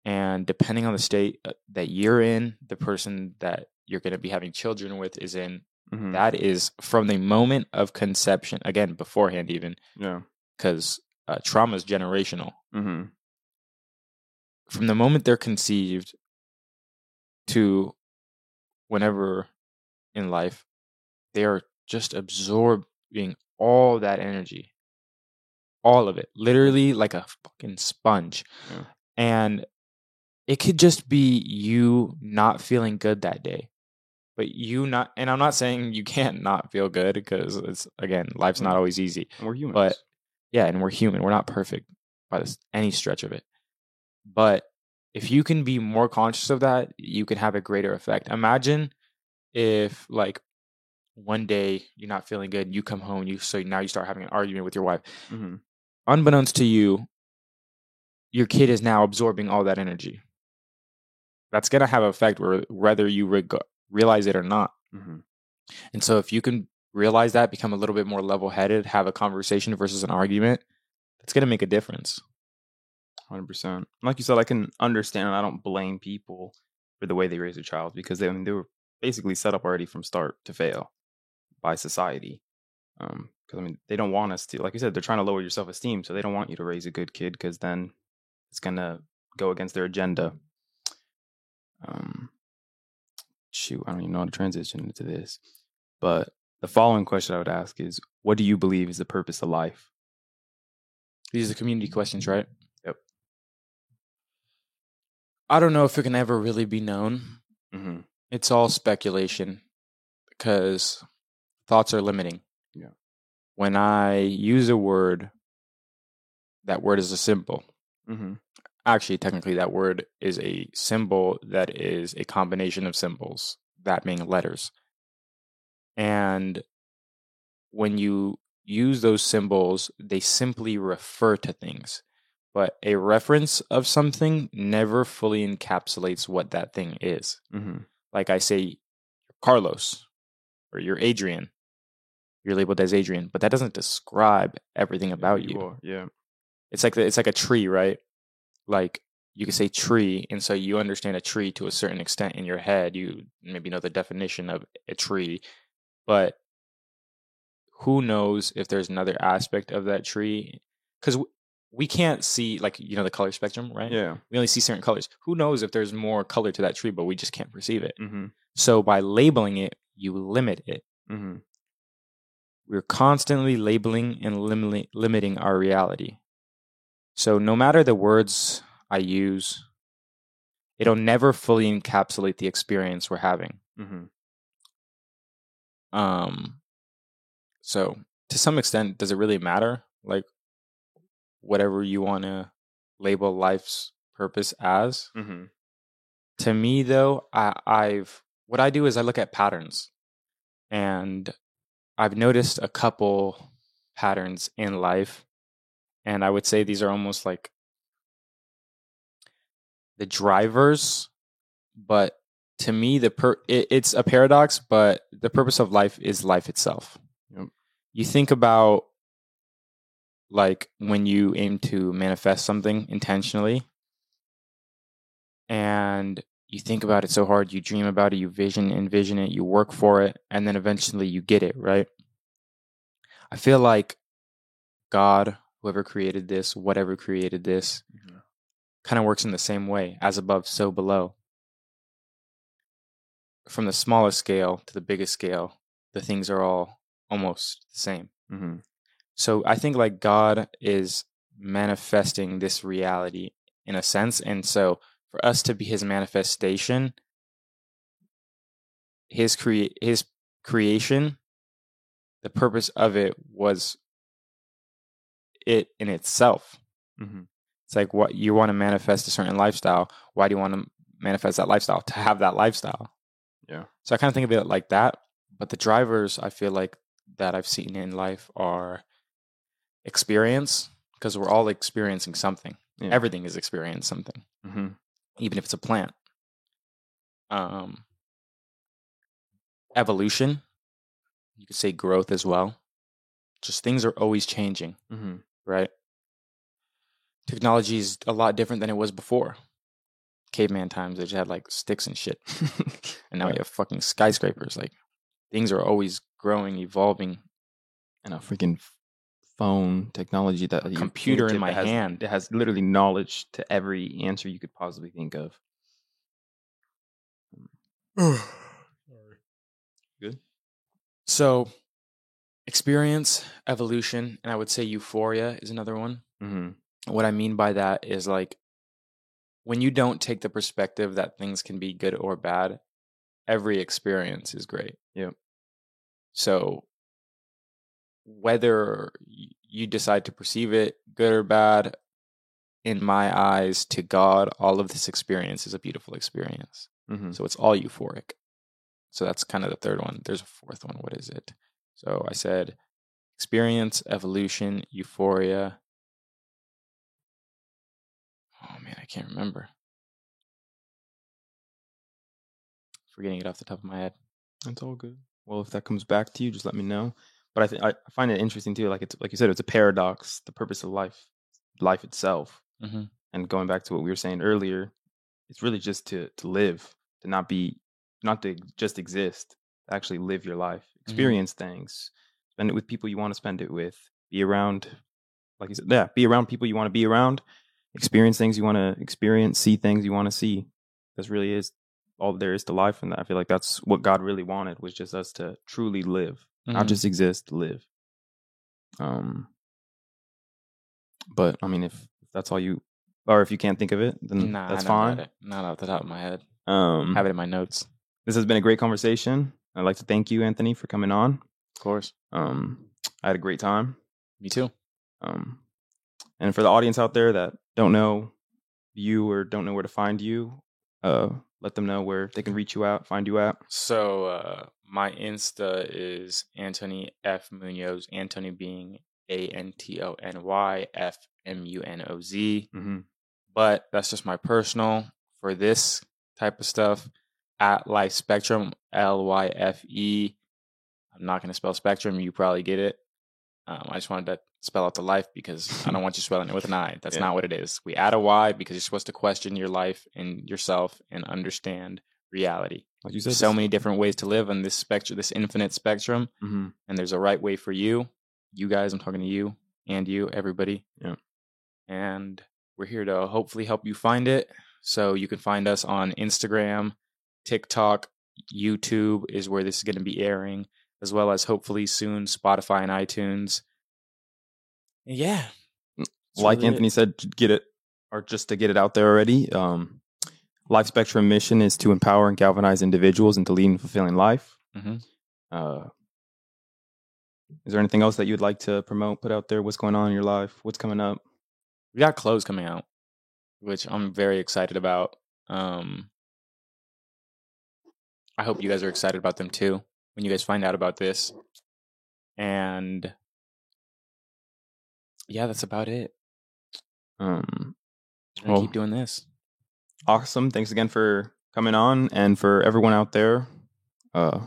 And depending on the state uh, that you're in, the person that you're going to be having children with is in. Mm-hmm. That is from the moment of conception. Again, beforehand, even yeah. because uh, trauma is generational. Mm-hmm. From the moment they're conceived to whenever in life, they are just absorbing all that energy, all of it, literally like a fucking sponge. Yeah. And it could just be you not feeling good that day. But you not, and I'm not saying you can't not feel good because it's again, life's not always easy. And we're human But yeah, and we're human. We're not perfect by this, any stretch of it. But if you can be more conscious of that, you can have a greater effect. Imagine if like one day you're not feeling good, you come home, you so now you start having an argument with your wife. mm-hmm. Unbeknownst to you, your kid is now absorbing all that energy. That's gonna have an effect where whether you reg- realize it or not. Mm-hmm. And so if you can realize that, become a little bit more level headed, have a conversation versus an argument, it's going to make a difference. Hundred percent. Like you said, I can understand, and I don't blame people for the way they raise a child because they, I mean, they were basically set up already from start to fail by society. Um, because I mean, they don't want us to, like you said, they're trying to lower your self esteem, so they don't want you to raise a good kid because then it's gonna go against their agenda. Um, shoot, I don't even know how to transition into this. But the following question I would ask is, what do you believe is the purpose of life? These are the community questions, right? Yep. I don't know if it can ever really be known. Mm-hmm. It's all speculation because thoughts are limiting. Yeah. When I use a word, that word is a symbol. Mm-hmm. Actually, technically, that word is a symbol that is a combination of symbols, that being letters. And when you use those symbols, they simply refer to things. But a reference of something never fully encapsulates what that thing is. Mm-hmm. Like I say, Carlos or you're Adrian. You're labeled as Adrian, but that doesn't describe everything about you. are, Yeah. It's like the, it's like a tree, right? Like you could say tree, and so you understand a tree to a certain extent in your head. You maybe know the definition of a tree, but who knows if there's another aspect of that tree? Because we can't see like you know the color spectrum, right? Yeah. We only see certain colors. Who knows if there's more color to that tree, but we just can't perceive it. Mm-hmm. So by labeling it, you limit it. Mm-hmm. We're constantly labeling and limiting, limiting our reality. So no matter the words I use, it'll never fully encapsulate the experience we're having. Mm-hmm. Um, so to some extent, does it really matter? Like whatever you want to label life's purpose as. Mm-hmm. To me, though, I, I've what I do is I look at patterns, and I've noticed a couple patterns in life, and I would say these are almost like the drivers, but to me, the per it, it's a paradox, but the purpose of life is life itself. Yep. You think about like when you aim to manifest something intentionally and you think about it so hard, you dream about it, you vision, envision it, you work for it, and then eventually you get it, right? I feel like God, whoever created this, whatever created this, Mm-hmm. kind of works in the same way as above, so below. From the smallest scale to the biggest scale, the things are all almost the same. Mm-hmm. So I think like God is manifesting this reality in a sense. And so for us to be his manifestation, his crea- his creation, the purpose of it was it in itself. Mm-hmm. It's like what you want to manifest a certain lifestyle. Why do you want to manifest that lifestyle? To have that lifestyle. Yeah. So I kind of think of it like that. But the drivers I feel like that I've seen in life are experience because we're all experiencing something. Yeah. Everything is experiencing something, Mm-hmm. even if it's a plant. Um, evolution, you could say growth as well. Just things are always changing, Mm-hmm. Right? Technology is a lot different than it was before. Caveman times, they just had like sticks and shit. And now Right. you have fucking skyscrapers. Like things are always growing, evolving. and a freaking phone technology that A computer in my has, hand. It has literally knowledge to every answer you could possibly think of. Sorry. Good. So, experience, evolution, and I would say euphoria is another one. Mm-hmm. What I mean by that is like when you don't take the perspective that things can be good or bad, every experience is great. Yep. So, whether you decide to perceive it good or bad, in my eyes, to God, all of this experience is a beautiful experience. Mm-hmm. So it's all euphoric. So that's kind of the third one. There's a fourth one. What is it? So I said experience, evolution, euphoria. Oh man, I can't remember. Forgetting it off the top of my head. That's all good. Well, if that comes back to you, just let me know. But I think I find it interesting too. Like it's like you said, it's a paradox. The purpose of life, life itself, Mm-hmm. and going back to what we were saying earlier, it's really just to to live, to not be, not to just exist, to actually live your life, experience things, spend it with people you want to spend it with, be around, like you said, yeah, be around people you want to be around, experience things you want to experience, see things you want to see. This really is all there is to life. And I feel like that's what God really wanted was just us to truly live, not Mhm. just exist, live. Um, but I mean, if, if that's all you, or if you can't think of it, then Nah, that's fine. Not off the top of my head. Um, Have it in my notes. this has been a great conversation. I'd like to thank you, Antony, for coming on. Of course. Um, I had a great time. Me too. Um, and for the audience out there that don't know you or don't know where to find you, uh, let them know where they can reach you out, find you at. So uh, my Insta is Antony F Munoz. Antony being A N T O N Y F M U N O Z. Mm-hmm. But that's just my personal. For this type of stuff, at Lyfe Spectrum L Y F E. I'm not going to spell spectrum. You probably get it. Um, I just wanted to spell out the life because I don't want you spelling it with an I. That's Yeah. not what it is. We add a Y because you're supposed to question your life and yourself and understand reality. Like you said, so many different ways to live on this spectrum, this infinite spectrum, hmm and there's a right way for you. You guys, I'm talking to you and you, everybody. Yeah. And we're here to hopefully help you find it. So you can find us on Instagram, TikTok, YouTube is where this is going to be airing, as well as hopefully soon Spotify and iTunes. Yeah. That's Like really it. Antony said, get it or just to get it out there already. Um, Lyfe Spectrum mission is to empower and galvanize individuals into leading fulfilling life. Mhm. Uh, is there anything else that you'd like to promote, put out there? What's going on in your life? What's coming up? we got clothes coming out, which I'm very excited about. Um, I hope you guys are excited about them too when you guys find out about this. And yeah, that's about it. Um, Well- keep doing this. awesome. Thanks again for coming on and for everyone out there. Uh,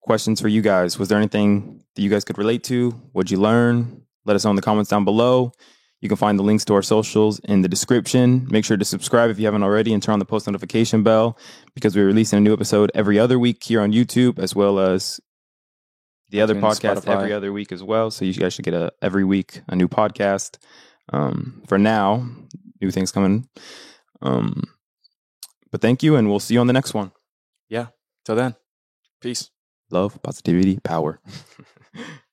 questions for you guys. Was there anything that you guys could relate to? What'd you learn? Let us know in the comments down below. You can find the links to our socials in the description. Make sure to subscribe if you haven't already and turn on the post notification bell because we're releasing a new episode every other week here on YouTube as well as the other podcast Spotify. every other week as well. So you guys should get a every week a new podcast. Um, for now, new things coming. Um, but thank you, and we'll see you on the next one. Yeah. Till then, peace. Love, positivity, power.